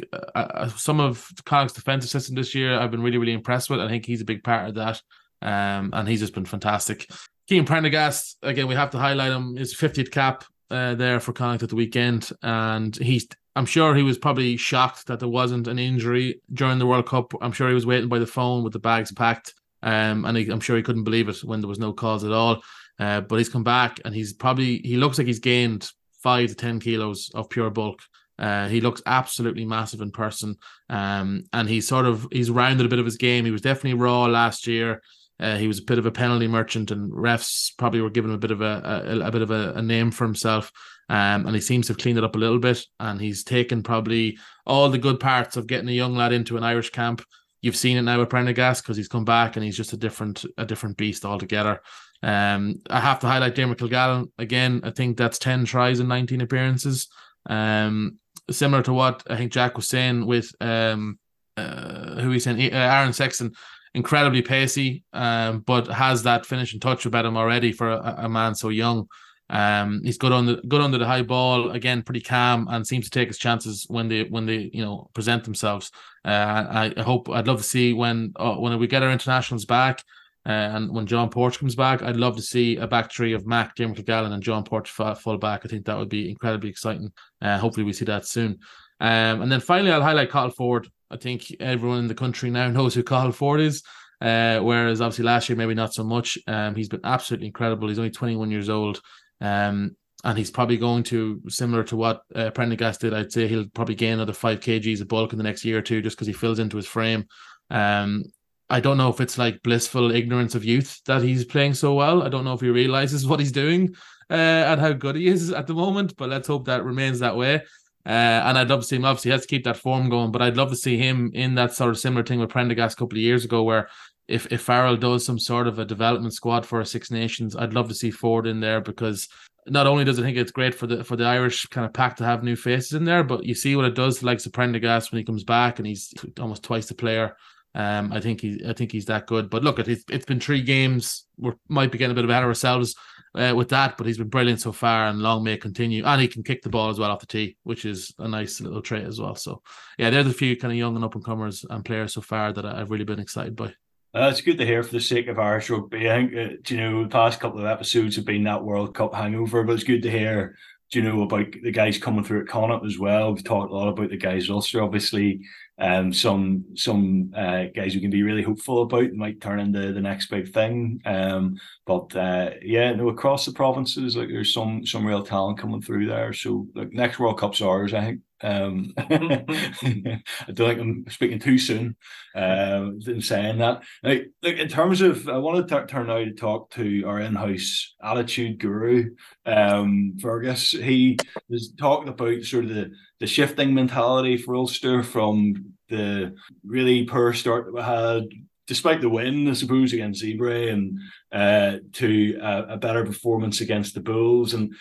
some of Connacht's defensive system this year I've been really really impressed with. I think he's a big part of that. Um, and he's just been fantastic. Cian Prendergast, again, we have to highlight him. His 50th cap uh, there for Connacht at the weekend, and he's I'm sure he was probably shocked that there wasn't an injury during the World Cup. I'm sure he was waiting by the phone with the bags packed. Um, and he, I'm sure he couldn't believe it when there was no calls at all. Uh, but he's come back and he's probably he looks like he's gained five to ten kilos of pure bulk. Uh, he looks absolutely massive in person. Um, and he's sort of he's rounded a bit of his game. He was definitely raw last year. Uh, he was a bit of a penalty merchant, and refs probably were giving him a bit of a a, a bit of a, a, name for himself. Um, and he seems to have cleaned it up a little bit, and he's taken probably all the good parts of getting a young lad into an Irish camp. You've seen it now with Prendergast because he's come back and he's just a different a different beast altogether. Um, I have to highlight Diarmuid Kilgallen again. I think that's ten tries and nineteen appearances. Um, similar to what I think Jack was saying with um, uh, who he's saying, uh, Aaron Sexton incredibly pacey, um, but has that finishing touch about him already for a, a man so young. Um, he's good on the good under the high ball again, pretty calm, and seems to take his chances when they when they you know present themselves. Uh, I, I hope I'd love to see when uh, when we get our internationals back. Uh, and when John Porch comes back, I'd love to see a back three of Mack, Diarmuid Kilgallen, and John Porch full back. I think that would be incredibly exciting. Uh, hopefully, we see that soon. Um, and then finally, I'll highlight Cathal Forde. I think everyone in the country now knows who Cathal Forde is. Uh, whereas obviously last year maybe not so much. Um, he's been absolutely incredible. He's only 21 years old. Um, and he's probably going to similar to what uh, Prendergast did. I'd say he'll probably gain another five kgs of bulk in the next year or two, just because he fills into his frame. Um, I don't know if it's like blissful ignorance of youth that he's playing so well. I don't know if he realizes what he's doing uh, and how good he is at the moment, but let's hope that remains that way. Uh, and I'd love to see him. Obviously, he has to keep that form going, but I'd love to see him in that sort of similar thing with Prendergast a couple of years ago, where if if Farrell does some sort of a development squad for Six Nations, I'd love to see Forde in there because not only does I think it's great for the for the Irish kind of pack to have new faces in there, but you see what it does to like Prendergast when he comes back and he's almost twice the player. Um, I think he I think he's that good. But look, it's it's been three games. We might be getting a bit ahead of ourselves uh, with that, but he's been brilliant so far, and long may continue. And he can kick the ball as well off the tee, which is a nice little trait as well. So yeah, there's a few kind of young and up and comers and players so far that I've really been excited by. Uh, it's good to hear for the sake of Irish rugby. I think uh, you know the past couple of episodes have been that World Cup hangover, but it's good to hear you know about the guys coming through at Connacht as well. We've talked a lot about the guys Ulster, obviously. Um, some some uh, guys we can be really hopeful about might turn into the next big thing. Um, but uh, yeah, no, across the provinces, like there's some some real talent coming through there. So like next World Cup's ours, I think. Um, I don't think I'm speaking too soon uh, in saying that. Like, like in terms of, I want to turn now to talk to our in-house attitude guru, um, Fergus. He was talking about sort of the the shifting mentality for Ulster from the really poor start that we had, despite the win, I suppose, against Zebre, and uh, to a, a, better performance against the Bulls. And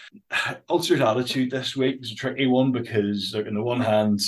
Ulster's attitude this week was a tricky one because, like, on the one hand,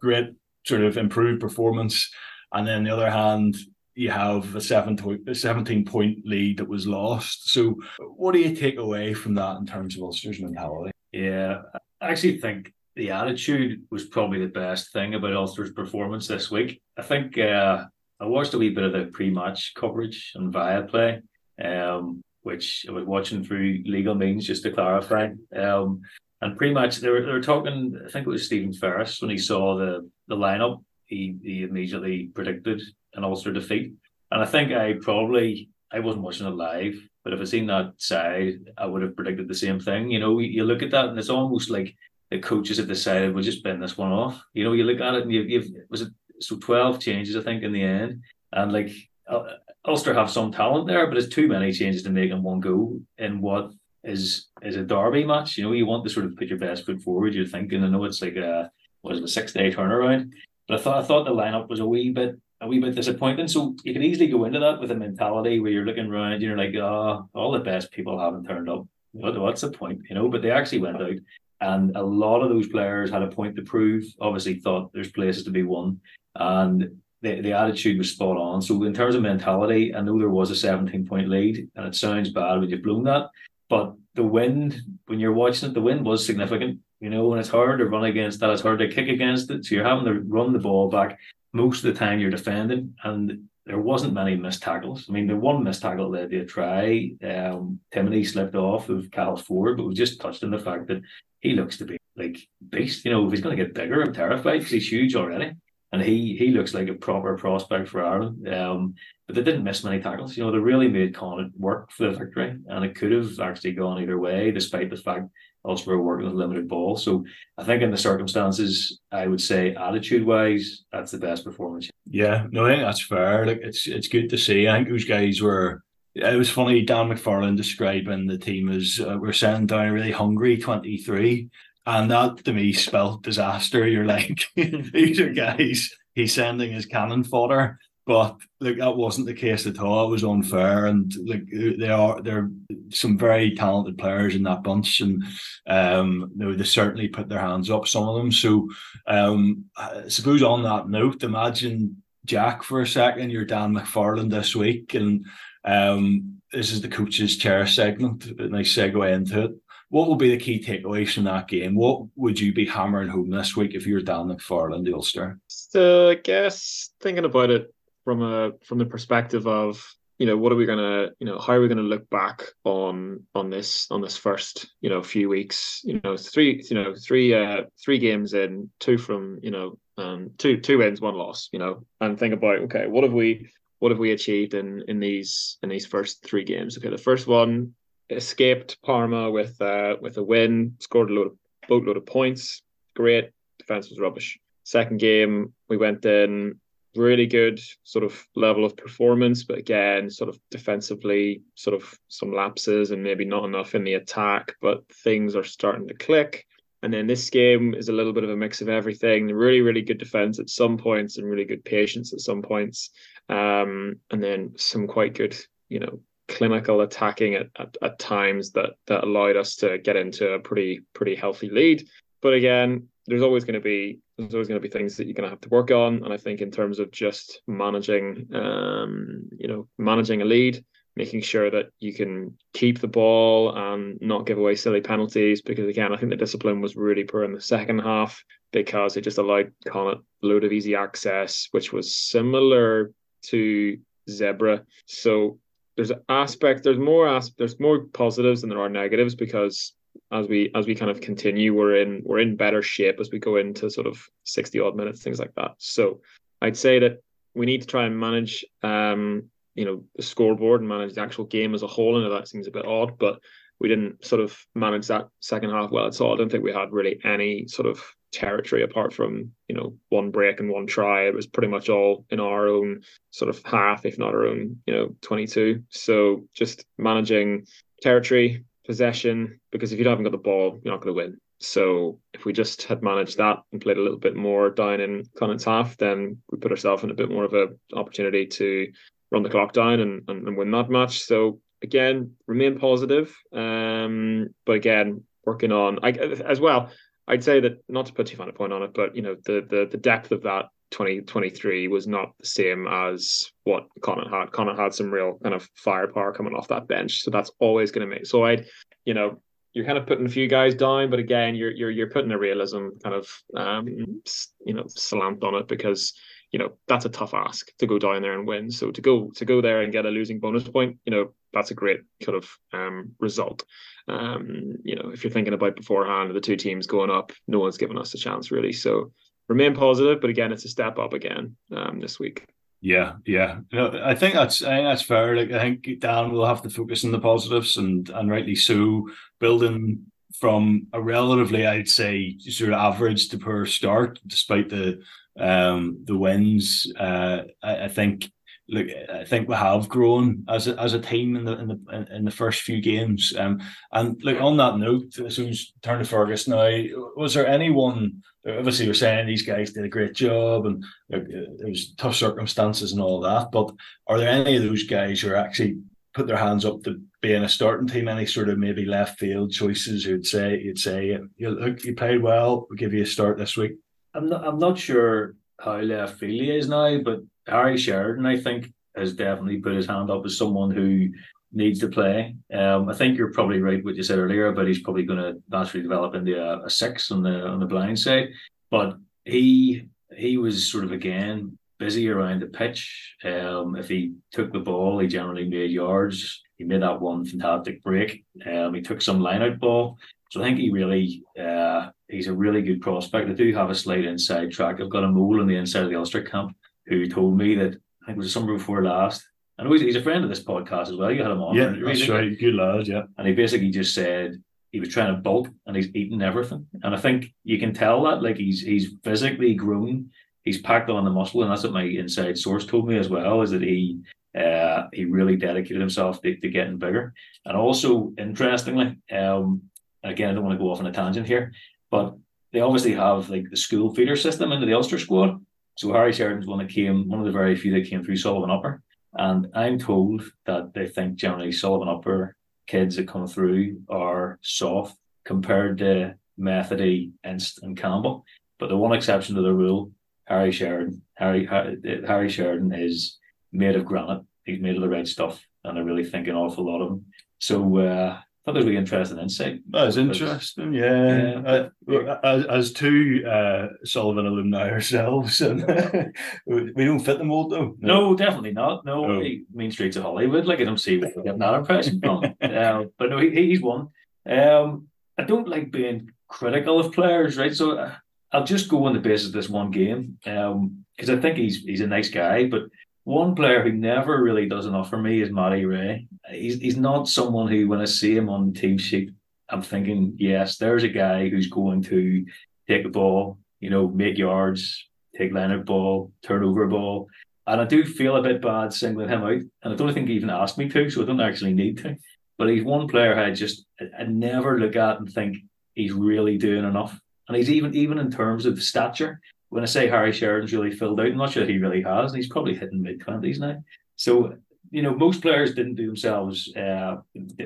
great sort of improved performance, and then the other hand, you have a 17 point lead that was lost. So, what do you take away from that in terms of Ulster's mentality? Yeah, I actually think the attitude was probably the best thing about Ulster's performance this week. I think uh, I watched a wee bit of the pre-match coverage on Viaplay, um, which I was watching through legal means just to clarify. Um, and pre-match, they were they were talking. I think it was Stephen Ferris when he saw the the lineup. He he immediately predicted an Ulster defeat, and I think I probably I wasn't watching it live, but if I seen that side, I would have predicted the same thing. You know, you look at that and it's almost like the coaches have decided we'll just bend this one off. You know, you look at it and you, you've was it so twelve changes I think in the end, and like uh, Ulster have some talent there, but it's too many changes to make in one go in what is is a derby match. You know, you want to sort of put your best foot forward. You're thinking, I know it's like a was it a six day turnaround, but I thought I thought the lineup was a wee bit a wee bit disappointing. So you could easily go into that with a mentality where you're looking around, and you're like, oh, all the best people haven't turned up. What, what's the point? You know, but they actually went out and a lot of those players had a point to prove. Obviously, thought there's places to be won, and the, the attitude was spot on. So, in terms of mentality, I know there was a 17 point lead, and it sounds bad when you've blown that, but the wind, when you're watching it, the wind was significant. You know, and it's hard to run against that, it's hard to kick against it. So, you're having to run the ball back most of the time you're defending, and there wasn't many missed tackles. I mean, the one missed tackle that they try, um, Timoney slipped off of Cathal Forde, but we just touched on the fact that he looks to be like beast. You know, if he's going to get bigger, I'm terrified because he's huge already, and he he looks like a proper prospect for Ireland. Um, but they didn't miss many tackles. You know, they really made Connacht work for the victory, and it could have actually gone either way, despite the fact Ulster were working with limited ball. So I think in the circumstances, I would say attitude wise, that's the best performance. Yeah, no, I think that's fair. Like it's it's good to see. I think those guys were it was funny Dan McFarland describing the team as uh, we're sending down really hungry 23 and that to me spelled disaster. You're like these are guys he's sending his cannon fodder. But like that wasn't the case at all. It was unfair and like they are they're some very talented players in that bunch and um know, they certainly put their hands up some of them. So um I suppose on that note imagine Jack for a second you're Dan McFarland this week and um, this is the coach's chair segment. A nice segue into it. What will be the key takeaways from that game? What would you be hammering home this week if you're Dan McFarland, the Ulster? So I guess thinking about it from a from the perspective of you know what are we gonna you know how are we gonna look back on on this on this first you know few weeks you know three you know three uh three games in two from you know um two two wins one loss you know and think about okay what have we what have we achieved in in these in these first three games? Okay, the first one escaped Parma with uh, with a win, scored a load of boatload of points. Great defense was rubbish. Second game, we went in really good sort of level of performance, but again, sort of defensively, sort of some lapses and maybe not enough in the attack, but things are starting to click. And then this game is a little bit of a mix of everything. Really, really good defense at some points and really good patience at some points. Um, and then some quite good, you know, clinical attacking at, at, at times that that allowed us to get into a pretty pretty healthy lead. But again, there's always going to be there's always going to be things that you're going to have to work on. And I think in terms of just managing, um, you know, managing a lead, making sure that you can keep the ball and not give away silly penalties. Because again, I think the discipline was really poor in the second half because it just allowed Connacht a load of easy access, which was similar to Zebre. So there's an aspect, there's more as there's more positives than there are negatives because as we as we kind of continue, we're in we're in better shape as we go into sort of 60 odd minutes, things like that. So I'd say that we need to try and manage um, you know, the scoreboard and manage the actual game as a whole. And that seems a bit odd, but we didn't sort of manage that second half well at all. I don't think we had really any sort of territory apart from you know one break and one try. It was pretty much all in our own sort of half, if not our own, you know, 22. So just managing territory, possession, because if you haven't got the ball, you're not going to win. So if we just had managed that and played a little bit more down in Connacht's half, then we put ourselves in a bit more of an opportunity to run the clock down and, and, and win that match. So again, remain positive. Um, but again, working on I, as well. I'd say that not to put too fine a point on it, but you know the the the depth of that 2023 was not the same as what Connacht had. Connacht had some real kind of firepower coming off that bench, so that's always going to make. So I'd, you know, you're kind of putting a few guys down, but again, you're you're you're putting a realism kind of um you know slant on it because you know that's a tough ask to go down there and win. So to go to go there and get a losing bonus point, you know that's a great kind of um, result. Um, you know if you're thinking about beforehand the two teams going up, no one's given us a chance really. So remain positive, but again, it's a step up again um, this week. Yeah, yeah. No, I think that's I think that's fair. Like I think Dan will have to focus on the positives and and rightly so, building from a relatively, I'd say, sort of average to poor start, despite the um, the wins. Uh, I, I, think look, I think we have grown as a, as a team in the in the in the first few games. Um, and look on that note, so turn to Fergus now. Was there anyone? Obviously, you're saying these guys did a great job, and there was tough circumstances and all that. But are there any of those guys who are actually put their hands up to be in a starting team? Any sort of maybe left field choices who'd say you'd say, you look, you played well. We'll give you a start this week. I'm not. I'm not sure how left field he is now, but Harry Sheridan, I think, has definitely put his hand up as someone who needs to play. Um, I think you're probably right what you said earlier, but he's probably going to naturally develop into a, a, six on the on the blind side. But he he was sort of again busy around the pitch. Um, if he took the ball, he generally made yards. He made that one fantastic break. Um, he took some line out ball. So I think he really uh, he's a really good prospect. I do have a slight inside track. I've got a mole on the inside of the Ulster camp who told me that I think it was the summer before last. And he's, he's a friend of this podcast as well. You had him on. Yeah, that's right. Good lad, yeah. And he basically just said he was trying to bulk and he's eating everything. And I think you can tell that. Like he's he's physically grown. He's packed on the muscle, and that's what my inside source told me as well, is that he uh, he really dedicated himself to, to getting bigger. And also, interestingly, um, again, I don't want to go off on a tangent here, but they obviously have like the school feeder system into the Ulster squad. So Harry Sheridan's one that came, one of the very few that came through Sullivan Upper. And I'm told that they think generally Sullivan Upper kids that come through are soft compared to Methody, Inst, and Campbell. But the one exception to the rule, Harry Sheridan, Harry Harry Sheridan is made of granite. He's made of the right stuff, and I really think an awful lot of him. So uh, thought that was really interesting insight. That's interesting, yeah. yeah. Uh, as, as two uh, Sullivan alumni ourselves, and we don't fit the mold though. No, no definitely not. No, no. Main Streets of Holywood. Like I don't see where we're getting that impression from. uh, but no, he, he's one. Um, I don't like being critical of players, right? So uh, I'll just go on the basis of this one game because um, I think he's he's a nice guy, but one player who never really does enough for me is Matty Rea. He's he's not someone who, when I see him on the team sheet, I'm thinking, yes, there's a guy who's going to take the ball, you know, make yards, take Leonard ball, turn over ball. And I do feel a bit bad singling him out. And I don't think he even asked me to, so I don't actually need to. But he's one player I just I never look at and think he's really doing enough. And he's even even in terms of stature. When I say Harry Sheridan's really filled out, I'm not sure he really has. And he's probably hitting mid twenties now. So you know, most players didn't do themselves uh,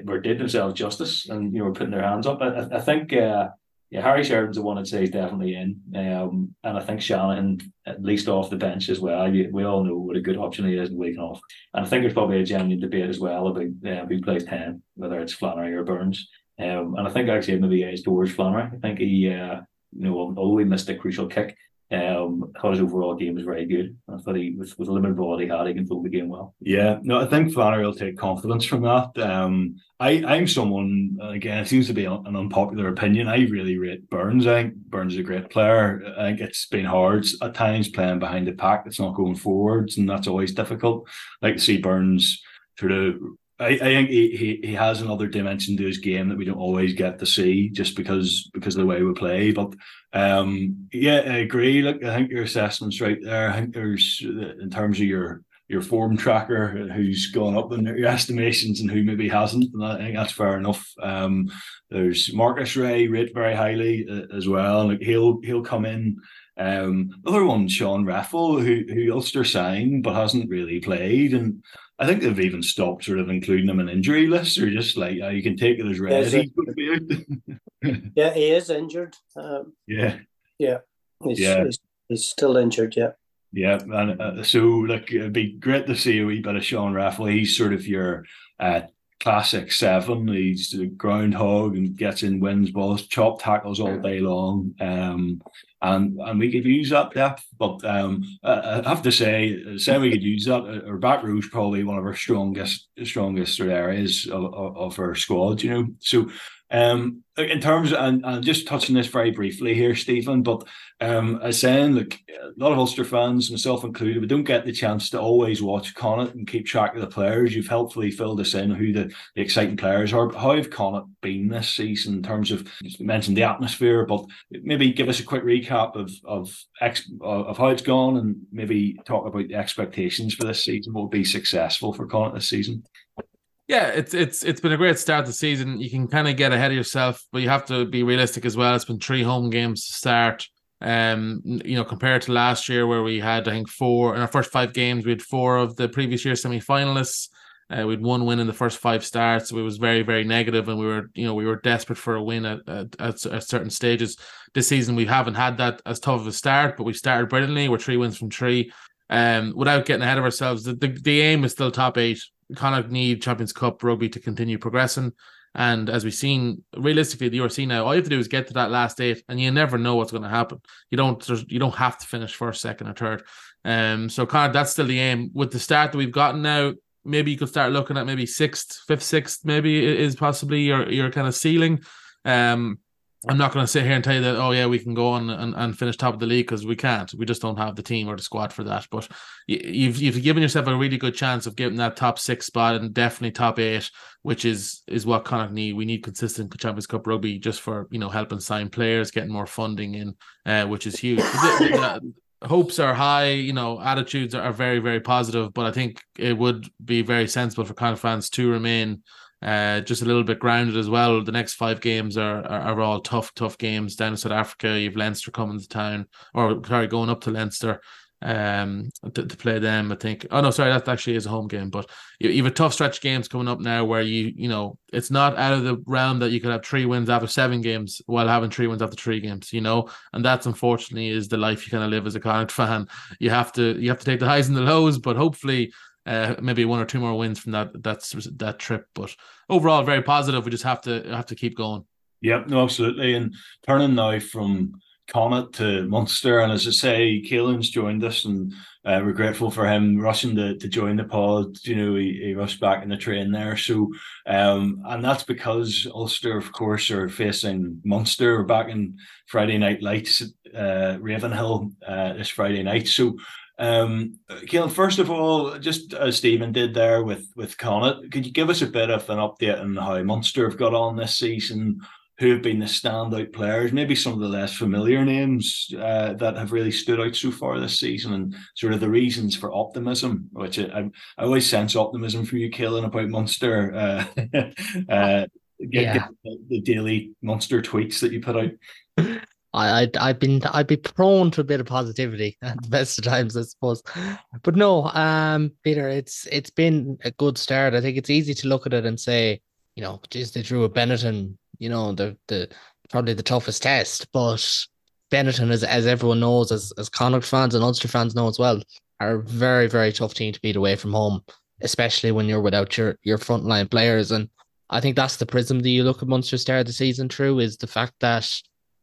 or did themselves justice, and you know, were putting their hands up. I, I think uh, yeah, Harry Sheridan's the one I'd say is definitely in. Um, and I think Shanahan, at least off the bench as well. We all know what a good option he is in week off. And I think there's probably a genuine debate as well about uh, who plays 10, whether it's Flannery or Burns. Um, and I think actually maybe is towards Flannery. I think he, uh, you know, although he missed a crucial kick, um, his overall game was very good. I thought he, was with limited ball he had, he can the game well. Yeah, no, I think Flannery will take confidence from that. Um, I, I'm someone, again, it seems to be an unpopular opinion. I really rate Burns. I think Burns is a great player. I think it's been hard at times playing behind the pack. It's not going forwards, and that's always difficult. I like to see Burns sort of I, I think he, he, he has another dimension to his game that we don't always get to see just because because of the way we play. But um, yeah, I agree. Look, I think your assessment's right there. I think there's in terms of your your form tracker who's gone up in your estimations and who maybe hasn't. And I think that's fair enough. Um, there's Marcus Rea rate very highly uh, as well. Like he'll he'll come in. Um, other one, Sean Reffell, who who Ulster signed but hasn't really played, and I think they've even stopped sort of including him in injury lists or just like oh, you can take it as read. yeah, he is injured. Um, yeah. Yeah. He's, yeah. He's, he's, still injured, yeah. Yeah, and uh, so like it'd be great to see a wee bit of Sean Reffell. He's sort of your uh, classic seven. He's a groundhog and gets in wins balls, chop tackles all day long. Um, and and we could use that depth. But um, I have to say, say we could use that. Uh, our back row is probably one of our strongest strongest areas of, of, of our squad. You know, so um, in terms of, and, and just touching this very briefly here, Stephen, but um, as saying, look, a lot of Ulster fans, myself included, we don't get the chance to always watch Connacht and keep track of the players. You've helpfully filled us in who the, the exciting players are. But How have Connacht been this season in terms of, you mentioned the atmosphere, but maybe give us a quick recap of of ex, of how it's gone and maybe talk about the expectations for this season. Will be successful for Connacht this season? Yeah, it's it's it's been a great start to the season. You can kind of get ahead of yourself, but you have to be realistic as well. It's been three home games to start. Um, you know, compared to last year where we had I think four in our first five games, we had four of the previous year semi-finalists. Uh, we had one win in the first five starts. So it was very, very negative, and we were, you know, we were desperate for a win at, at, at, at certain stages. This season, we haven't had that as tough of a start, but we started brilliantly. We're three wins from three. Um, without getting ahead of ourselves, the, the, the aim is still top eight of need Champions Cup rugby to continue progressing. And as we've seen, realistically, the URC now, all you have to do is get to that last eight, and you never know what's going to happen. You don't, you don't have to finish first, second, or third. Um, so kind of that's still the aim. With the start that we've gotten now, maybe you could start looking at maybe sixth, fifth, sixth, maybe is possibly your your kind of ceiling. Um, I'm not going to sit here and tell you that, oh, yeah, we can go on and, and finish top of the league because we can't. We just don't have the team or the squad for that. But you've you've given yourself a really good chance of getting that top six spot and definitely top eight, which is is what Connacht need. We need consistent Champions Cup rugby just for, you know, helping sign players, getting more funding in, uh, which is huge. hopes are high, you know, attitudes are very, very positive, but I think it would be very sensible for Connacht fans to remain uh, just a little bit grounded as well. The next five games are, are, are all tough, tough games down in South Africa. You've Leinster coming to town, or sorry, going up to Leinster um to, to, play them i think oh no sorry that actually is a home game but you, you have a tough stretch games coming up now where you you know it's not out of the realm that you could have three wins after seven games while having three wins after three games you know and that's unfortunately is the life you kind of live as a Connacht fan you have to you have to take the highs and the lows but hopefully uh, maybe one or two more wins from that that's that trip. But overall, very positive. We just have to have to keep going. Yep, no, absolutely. And turning now from Connacht to Munster, and as I say, Caolan's joined us, and uh, we're grateful for him rushing to, to join the pod. You know, he, he rushed back in the train there. So, um, and that's because Ulster, of course, are facing Munster. Back in Friday night lights, uh, Ravenhill uh, this Friday night. So, Um, Caolan, first of all, just as Stephen did there with with Connacht, could you give us a bit of an update on how Munster have got on this season? Who have been the standout players? Maybe some of the less familiar names uh, that have really stood out so far this season, and sort of the reasons for optimism. Which I, I always sense optimism from you, Caolan, about Munster. Uh, uh, yeah. the, the daily Munster tweets that you put out. I, I'd, I've been I'd be prone to a bit of positivity at the best of times, I suppose. But no, um, Peter, it's it's been a good start. I think it's easy to look at it and say, you know, geez, they drew a Benetton, you know, the the probably the toughest test. But Benetton, as as everyone knows, as as Connacht fans and Ulster fans know as well, are a very very tough team to beat away from home, especially when you're without your your frontline players. And I think that's the prism that you look at Munster start the season through is the fact that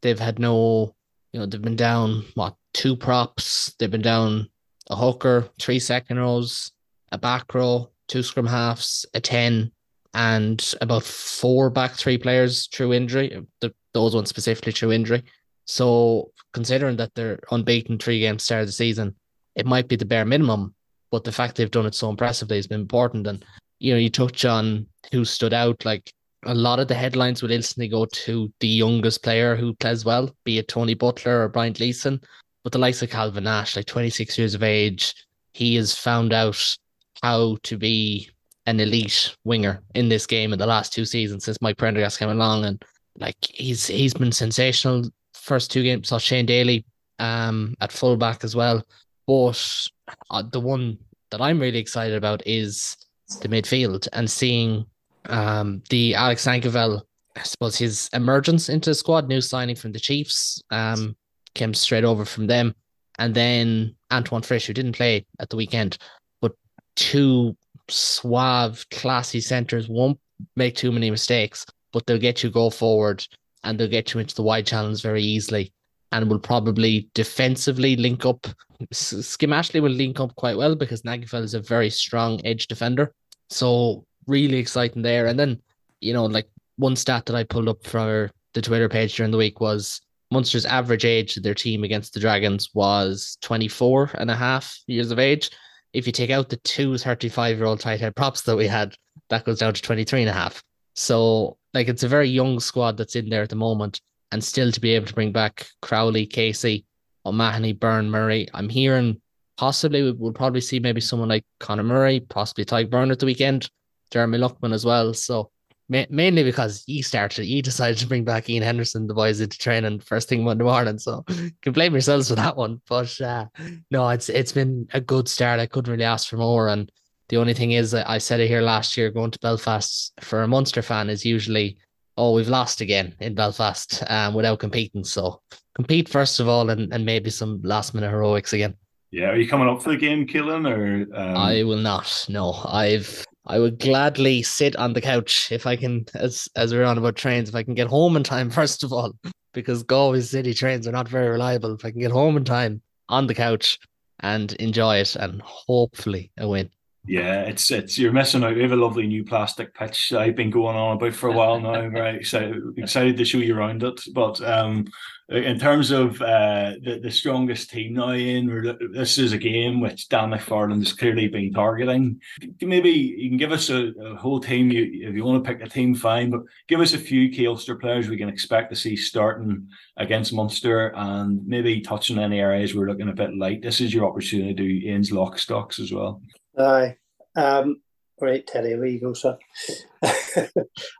They've had no, you know, they've been down what two props. They've been down a hooker, three second rows, a back row, two scrum halves, a ten, and about four back three players through injury. The, those ones specifically through injury. So considering that they're unbeaten three games start of the season, it might be the bare minimum. But the fact they've done it so impressively has been important. And you know, you touch on who stood out. Like a lot of the headlines would instantly go to the youngest player who plays well, be it Tony Butler or Brian Gleeson. But the likes of Calvin Nash, like 26 years of age, he has found out how to be an elite winger in this game in the last two seasons since Mike Prendergast came along. And like he's he's been sensational first two games. Saw Shane Daly um at fullback as well. But uh, the one that I'm really excited about is the midfield and seeing um, the Alex Nankivell, I suppose his emergence into the squad, new signing from the Chiefs, um, came straight over from them. And then Antoine Frisch, who didn't play at the weekend, but two suave, classy centers won't make too many mistakes, but they'll get you go forward and they'll get you into the wide challenge very easily and will probably defensively link up. Skim Ashley will link up quite well because Nagelfeld is a very strong edge defender. So really exciting there. And then, you know, like one stat that I pulled up for the Twitter page during the week was Munster's average age of their team against the Dragons was 24 and a half years of age. If you take out the two 35 year old tight head props that we had, that goes down to 23 and a half. So, like, it's a very young squad that's in there at the moment. And still to be able to bring back Crowley, Casey, O'Mahony, Beirne, Murray. I'm hearing possibly we'll probably see maybe someone like Conor Murray, possibly Tadhg Beirne at the weekend. Jeremy Loughman as well. So ma- mainly because he started, he decided to bring back Iain Henderson, the boys into training first thing Monday morning. So you can blame yourselves for that one. But uh, no, it's it's been a good start. I couldn't really ask for more. And the only thing is, I said it here last year, going to Belfast for a Munster fan is usually, oh, we've lost again in Belfast um, without competing. So compete first of all, and, and maybe some last minute heroics again. Yeah, are you coming up for the game, Caolan? Or um... I will not. No, I've I would gladly sit on the couch if I can, as as we're on about trains, if I can get home in time, first of all, because Galway City trains are not very reliable. If I can get home in time on the couch and enjoy it and hopefully a win. Yeah, it's it's you're missing out. We have a lovely new plastic pitch I've been going on about for a while now. Very excited, excited to show you around it. But um, in terms of uh, the, the strongest team now in, this is a game which Dan McFarland has clearly been targeting. Maybe you can give us a, a, whole team. You, if you want to pick a team, fine, but give us a few key Ulster players we can expect to see starting against Munster and maybe touching any areas we're looking a bit light. This is your opportunity to do Ian's lock stocks as well. Aye. Um, right, Teddy, where you go, sir?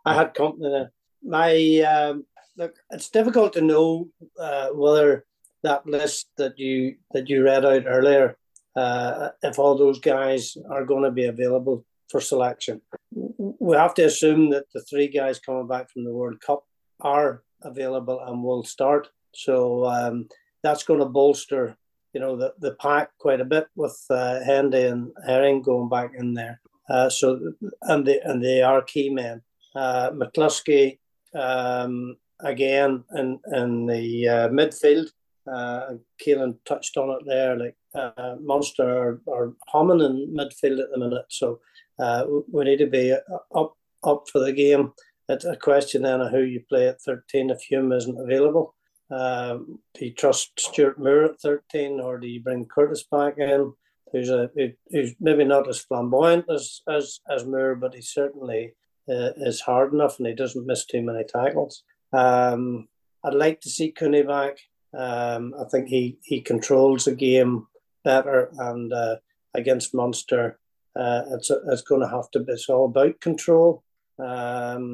I had company there. My um, look, it's difficult to know uh, whether that list that you that you read out earlier, uh, if all those guys are going to be available for selection. We have to assume that the three guys coming back from the World Cup are available and will start. So um, that's going to bolster, you know, the, the pack quite a bit with uh, Hendy and Herring going back in there. Uh, so and they and they are key men. Uh, McCloskey, um, again in in the uh, midfield. Uh, Caolan touched on it there, like uh, Munster are, in midfield at the minute, so uh, we need to be up up for the game. It's a question then of who you play at thirteen if Hume isn't available. Do you trust Stewart Moore at 13 or do you bring Curtis back in? Who's a who's maybe not as flamboyant as as as Moore, but he certainly uh, is hard enough and he doesn't miss too many tackles. Um, I'd like to see Cooney back. Um, I think he he controls the game better, and uh, against Munster, uh, it's it's going to have to be. It's all about control. Um,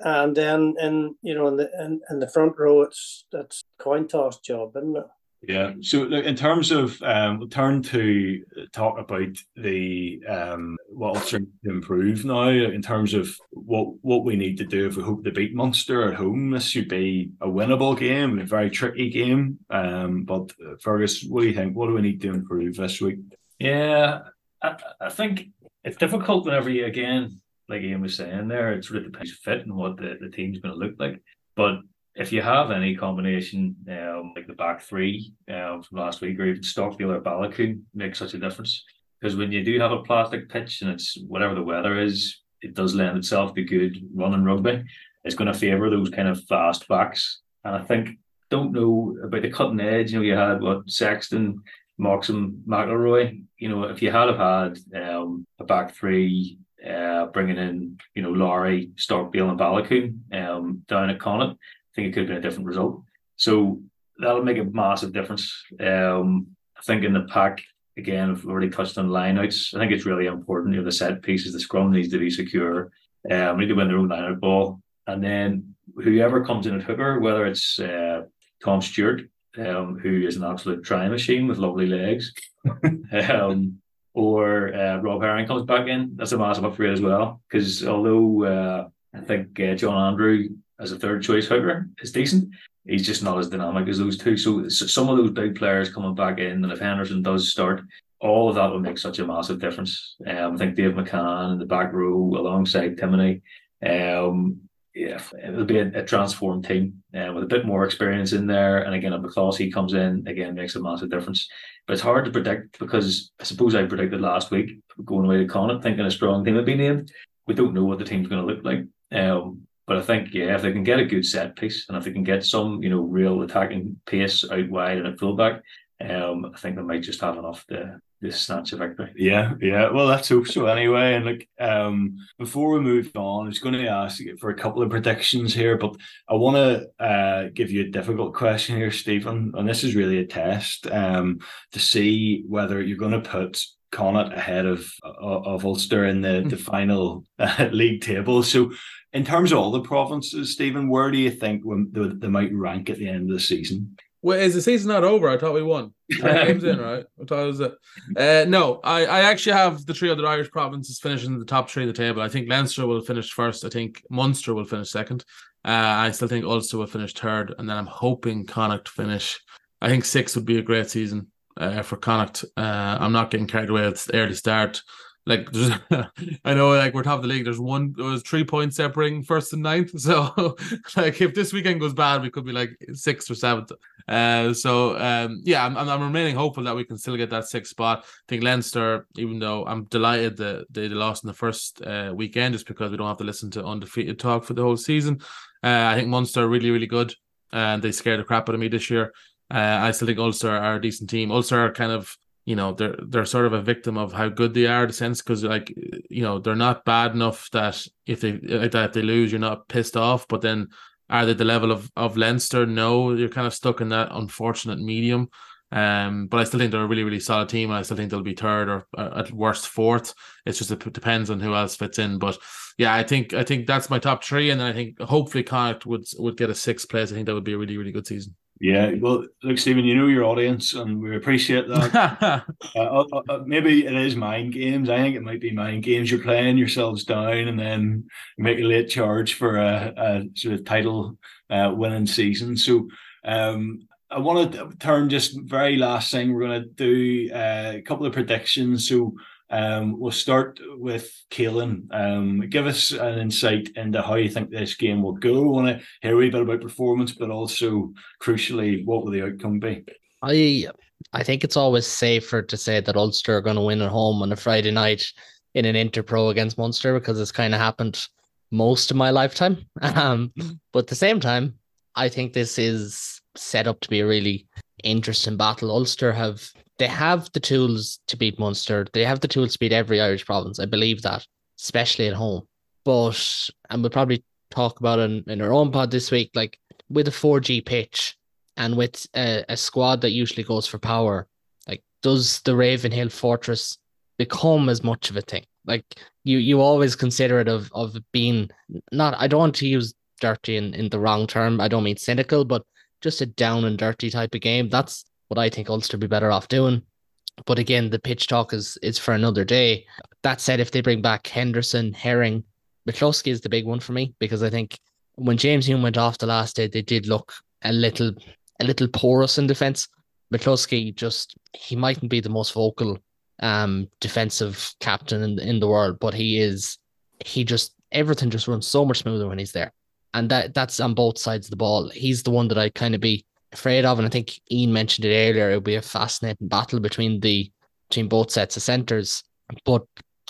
and then in you know in the in, in the front row, it's it's coin toss job, isn't it? Yeah. So, look, in terms of, um, we'll turn to talk about the um, what Ulster to improve now. In terms of what what we need to do if we hope to beat Munster at home, this should be a winnable game, and a very tricky game. Um, but uh, Fergus, what do you think? What do we need to improve this week? Yeah, I, I think it's difficult whenever you again, like Ian was saying there, it sort of depends fit and what the, the team's going to look like. But if you have any combination, um, like the back three um, from last week, or even Stockdale or Baloucoune, makes such a difference. Because when you do have a plastic pitch and it's whatever the weather is, it does lend itself to good running rugby. It's going to favour those kind of fast backs. And I think, don't know about the cutting edge. You know, you had what Sexton, Moxham, McIlroy. You know, if you had have had um, a back three, uh, bringing in, you know, Lowry, Stockdale, and Baloucoune um, down at Connacht, I think it could have been a different result. So that'll make a massive difference. Um, I think in the pack, again, I've already touched on lineouts. I think it's really important. You know, the set pieces, the scrum needs to be secure. Um, we need to win their own lineout ball. And then whoever comes in at hooker, whether it's uh, Tom Stewart, um, who is an absolute try machine with lovely legs, um, or uh, Rob Herring comes back in, that's a massive upgrade as well. Because although uh, I think uh, John Andrew as a third choice hooker is decent. He's just not as dynamic as those two. So, some of those big players coming back in, and if Henderson does start, all of that will make such a massive difference. Um, I think Dave McCann in the back row alongside Timoney. Um, yeah, it'll be a, a transformed team uh, with a bit more experience in there. And again, if McCloskey comes in, again, makes a massive difference. But it's hard to predict because I suppose I predicted last week going away to Connacht, thinking a strong team would be named. We don't know what the team's going to look like. Um, but I think, yeah, if they can get a good set piece and if they can get some, you know, real attacking pace out wide and at fullback, um, I think they might just have enough to, to snatch victory. Yeah, yeah. Well, let's hope so anyway. And like, um, before we move on, I was going to ask for a couple of predictions here, but I want to uh, give you a difficult question here, Stephen. And this is really a test um, to see whether you're going to put Connacht ahead of of Ulster in the, the final uh, league table. So in terms of all the provinces, Stephen, where do you think they, they might rank at the end of the season? Well, is the season not over? I thought we won. games in, right? I thought it was it. Uh, no, I, I actually have the three other Irish provinces finishing in the top three of the table. I think Leinster will finish first. I think Munster will finish second. Uh, I still think Ulster will finish third, and then I'm hoping Connacht finish. I think six would be a great season uh, for Connacht. Uh, I'm not getting carried away with the early start like I know like we're top of the league. There's one there was three points separating first and ninth. So like if this weekend goes bad, we could be like sixth or seventh. Uh so um yeah, I'm I'm remaining hopeful that we can still get that sixth spot. I think Leinster, even though I'm delighted that they lost in the first uh, weekend just because we don't have to listen to undefeated talk for the whole season. Uh, I think Munster are really, really good and they scared the crap out of me this year. Uh, I still think Ulster are a decent team. Ulster are kind of you know they're they're sort of a victim of how good they are the sense because like you know they're not bad enough that if they like that if they lose you're not pissed off. But then are they the level of of Leinster? No you're kind of stuck in that unfortunate medium. Um but I still think they're a really really solid team and I still think they'll be third or uh, at worst fourth. It's just it depends on who else fits in. But yeah I think I think that's my top three and then I think hopefully Connacht would would get a sixth place. I think that would be a really really good season yeah, well, look, Stephen, you know your audience, and we appreciate that. uh, uh, uh, maybe it is mind games. I think it might be mind games. You're playing yourselves down, and then make a late charge for a, a sort of title uh, winning season. So, um, I want to turn just very last thing. We're going to do uh, a couple of predictions. So, um, we'll start with Caolan. Um, give us an insight into how you think this game will go. I want to hear a wee bit about performance, but also crucially, what will the outcome be? I I think it's always safer to say that Ulster are going to win at home on a Friday night in an Interpro against Munster because it's kind of happened most of my lifetime. Um, but at the same time, I think this is set up to be a really interesting battle. Ulster have they have the tools to beat Munster. They have the tools to beat every Irish province. I believe that, especially at home. But and we'll probably talk about it in, in our own pod this week. Like with a 4G pitch and with a, a squad that usually goes for power, like does the Ravenhill Fortress become as much of a thing? Like you you always consider it of of being not I don't want to use dirty in, in the wrong term. I don't mean cynical, but just a down and dirty type of game. That's what I think Ulster be better off doing. But again, the pitch talk is is for another day. That said, if they bring back Henderson, Herring, McCloskey is the big one for me because I think when James Hume went off the last day, they did look a little a little porous in defence. McCloskey just he mightn't be the most vocal um defensive captain in in the world, but he is he just everything just runs so much smoother when he's there. And that that's on both sides of the ball. He's the one that I kind of be afraid of. And I think Ian mentioned it earlier. It'll be a fascinating battle between the between both sets of centres. But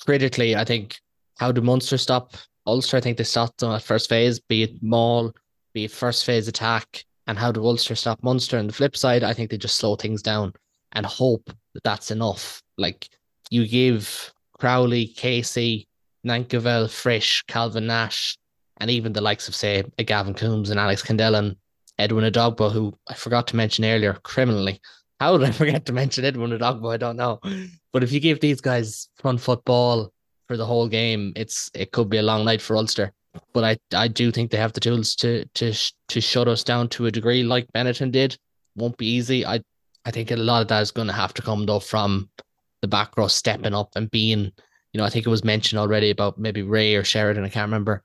critically, I think how do Munster stop Ulster? I think they stopped them at first phase, be it Maul, be it first phase attack. And how do Ulster stop Munster? On the flip side, I think they just slow things down and hope that that's enough. Like you give Crowley, Casey, Nankivell, Frisch, Calvin Nash, and even the likes of, say, a Gavin Coombes and Alex Kendellen Edwin Edogbo, who I forgot to mention earlier, criminally. How did I forget to mention Edwin Edogbo? I don't know. But if you give these guys front football for the whole game, it's it could be a long night for Ulster. But I I do think they have the tools to to to shut us down to a degree, like Benetton did. Won't be easy. I I think a lot of that is going to have to come though from the back row stepping up and being. You know, I think it was mentioned already about maybe Rea or Sheridan. I can't remember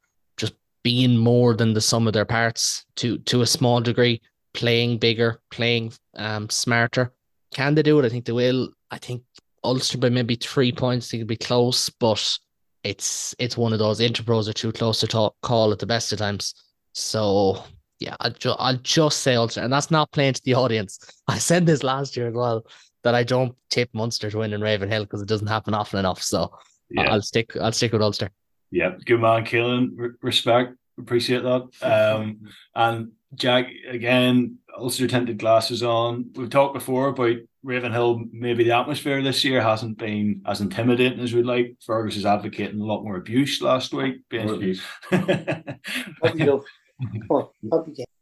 being more than the sum of their parts to to a small degree, playing bigger, playing um smarter. Can they do it? I think they will. I think Ulster by maybe three points, they could be close, but it's it's one of those interpros are too close to talk, call at the best of times. So yeah, I'll, ju- I'll just say Ulster, and that's not playing to the audience. I said this last year as well that I don't tip Munster to win in Ravenhill because it doesn't happen often enough. So yeah. I'll stick I'll stick with Ulster. Yeah, good man, Caolan. respect, appreciate that. Um, and Jack, again, Ulster tinted glasses on. We've talked before about Ravenhill. Maybe the atmosphere this year hasn't been as intimidating as we'd like. Fergus is advocating a lot more abuse last week. we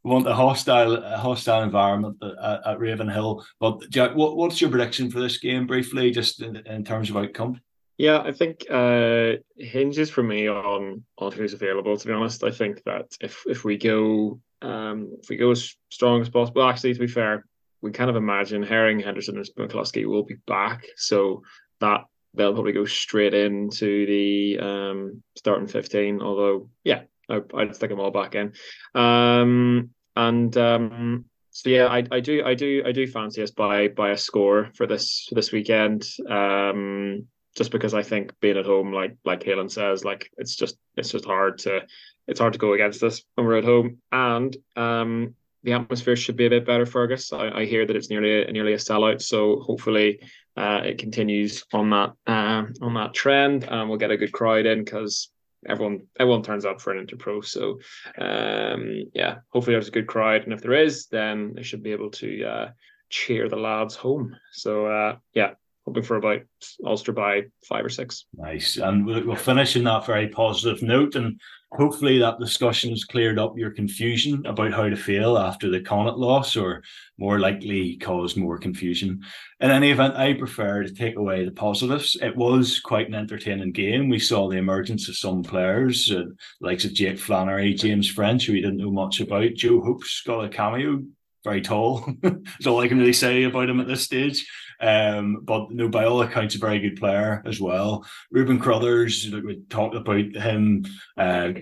want a hostile, a hostile environment at, at Ravenhill. But Jack, what, what's your prediction for this game, briefly, just in, in terms of outcome? Yeah, I think uh, hinges for me on on who's available. To be honest, I think that if if we go um, if we go as strong as possible, actually, to be fair, we kind of imagine Herring, Henderson, and McCloskey will be back, so that they'll probably go straight into the um, starting fifteen. Although, yeah, I, would stick them all back in. Um, and um, so yeah, I, I do I do I do fancy us by by a score for this for this weekend. Um, just because I think being at home, like like Caolan says, like it's just it's just hard to it's hard to go against this when we're at home. And um, the atmosphere should be a bit better, Fergus. I, I hear that it's nearly a, nearly a sellout, so hopefully uh, it continues on that uh, on that trend, and we'll get a good crowd in because everyone everyone turns up for an interpro. So um, yeah, hopefully there's a good crowd, and if there is, then they should be able to uh, cheer the lads home. So uh, yeah, hoping for about Ulster by five or six. Nice. And we'll, we'll finish in that very positive note. And hopefully that discussion has cleared up your confusion about how to feel after the Connacht loss, or more likely caused more confusion. In any event, I prefer to take away the positives. It was quite an entertaining game. We saw the emergence of some players, uh, likes of Jake Flannery, James French, who we didn't know much about. Joe Hope's got a cameo very tall. That's all I can really say about him at this stage. Um, but no, by all accounts, a very good player as well. Reuben Crothers, we talked about him. Uh,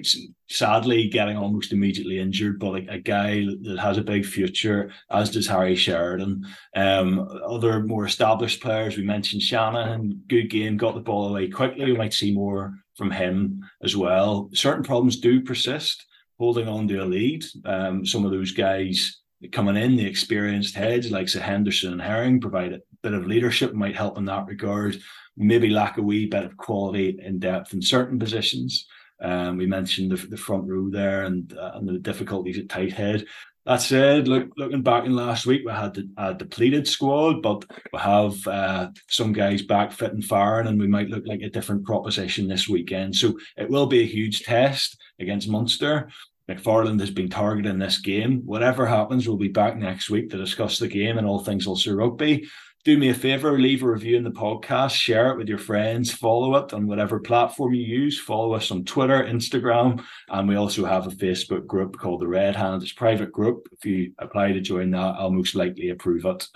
sadly, getting almost immediately injured, but like a guy that has a big future, as does Harry Sheridan. Um, other more established players, we mentioned Shanahan, good game, got the ball away quickly. We might see more from him as well. Certain problems do persist holding on to a lead. Um, some of those guys coming in, the experienced heads like Sir Henderson and Herring provide a bit of leadership, might help in that regard. Maybe lack a wee bit of quality in depth in certain positions. Um, we mentioned the, the front row there and uh, and the difficulties at tight head. That said, look, looking back in last week, we had a depleted squad, but we have uh, some guys back fit and firing, and we might look like a different proposition this weekend. So it will be a huge test against Munster. McFarland has been targeted in this game. Whatever happens, we'll be back next week to discuss the game and all things Ulster Rugby do me a favor, leave a review in the podcast, share it with your friends, follow it on whatever platform you use. Follow us on Twitter, Instagram, and we also have a Facebook group called the Red Hand. It's a private group. If you apply to join that, I'll most likely approve it.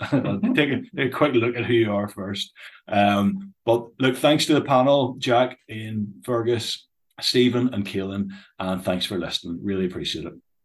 take, a, take, a, quick look at who you are first. Um, but look, thanks to the panel, Jack, Ian, Fergus, Stephen, and Caolan, and thanks for listening. Really appreciate it.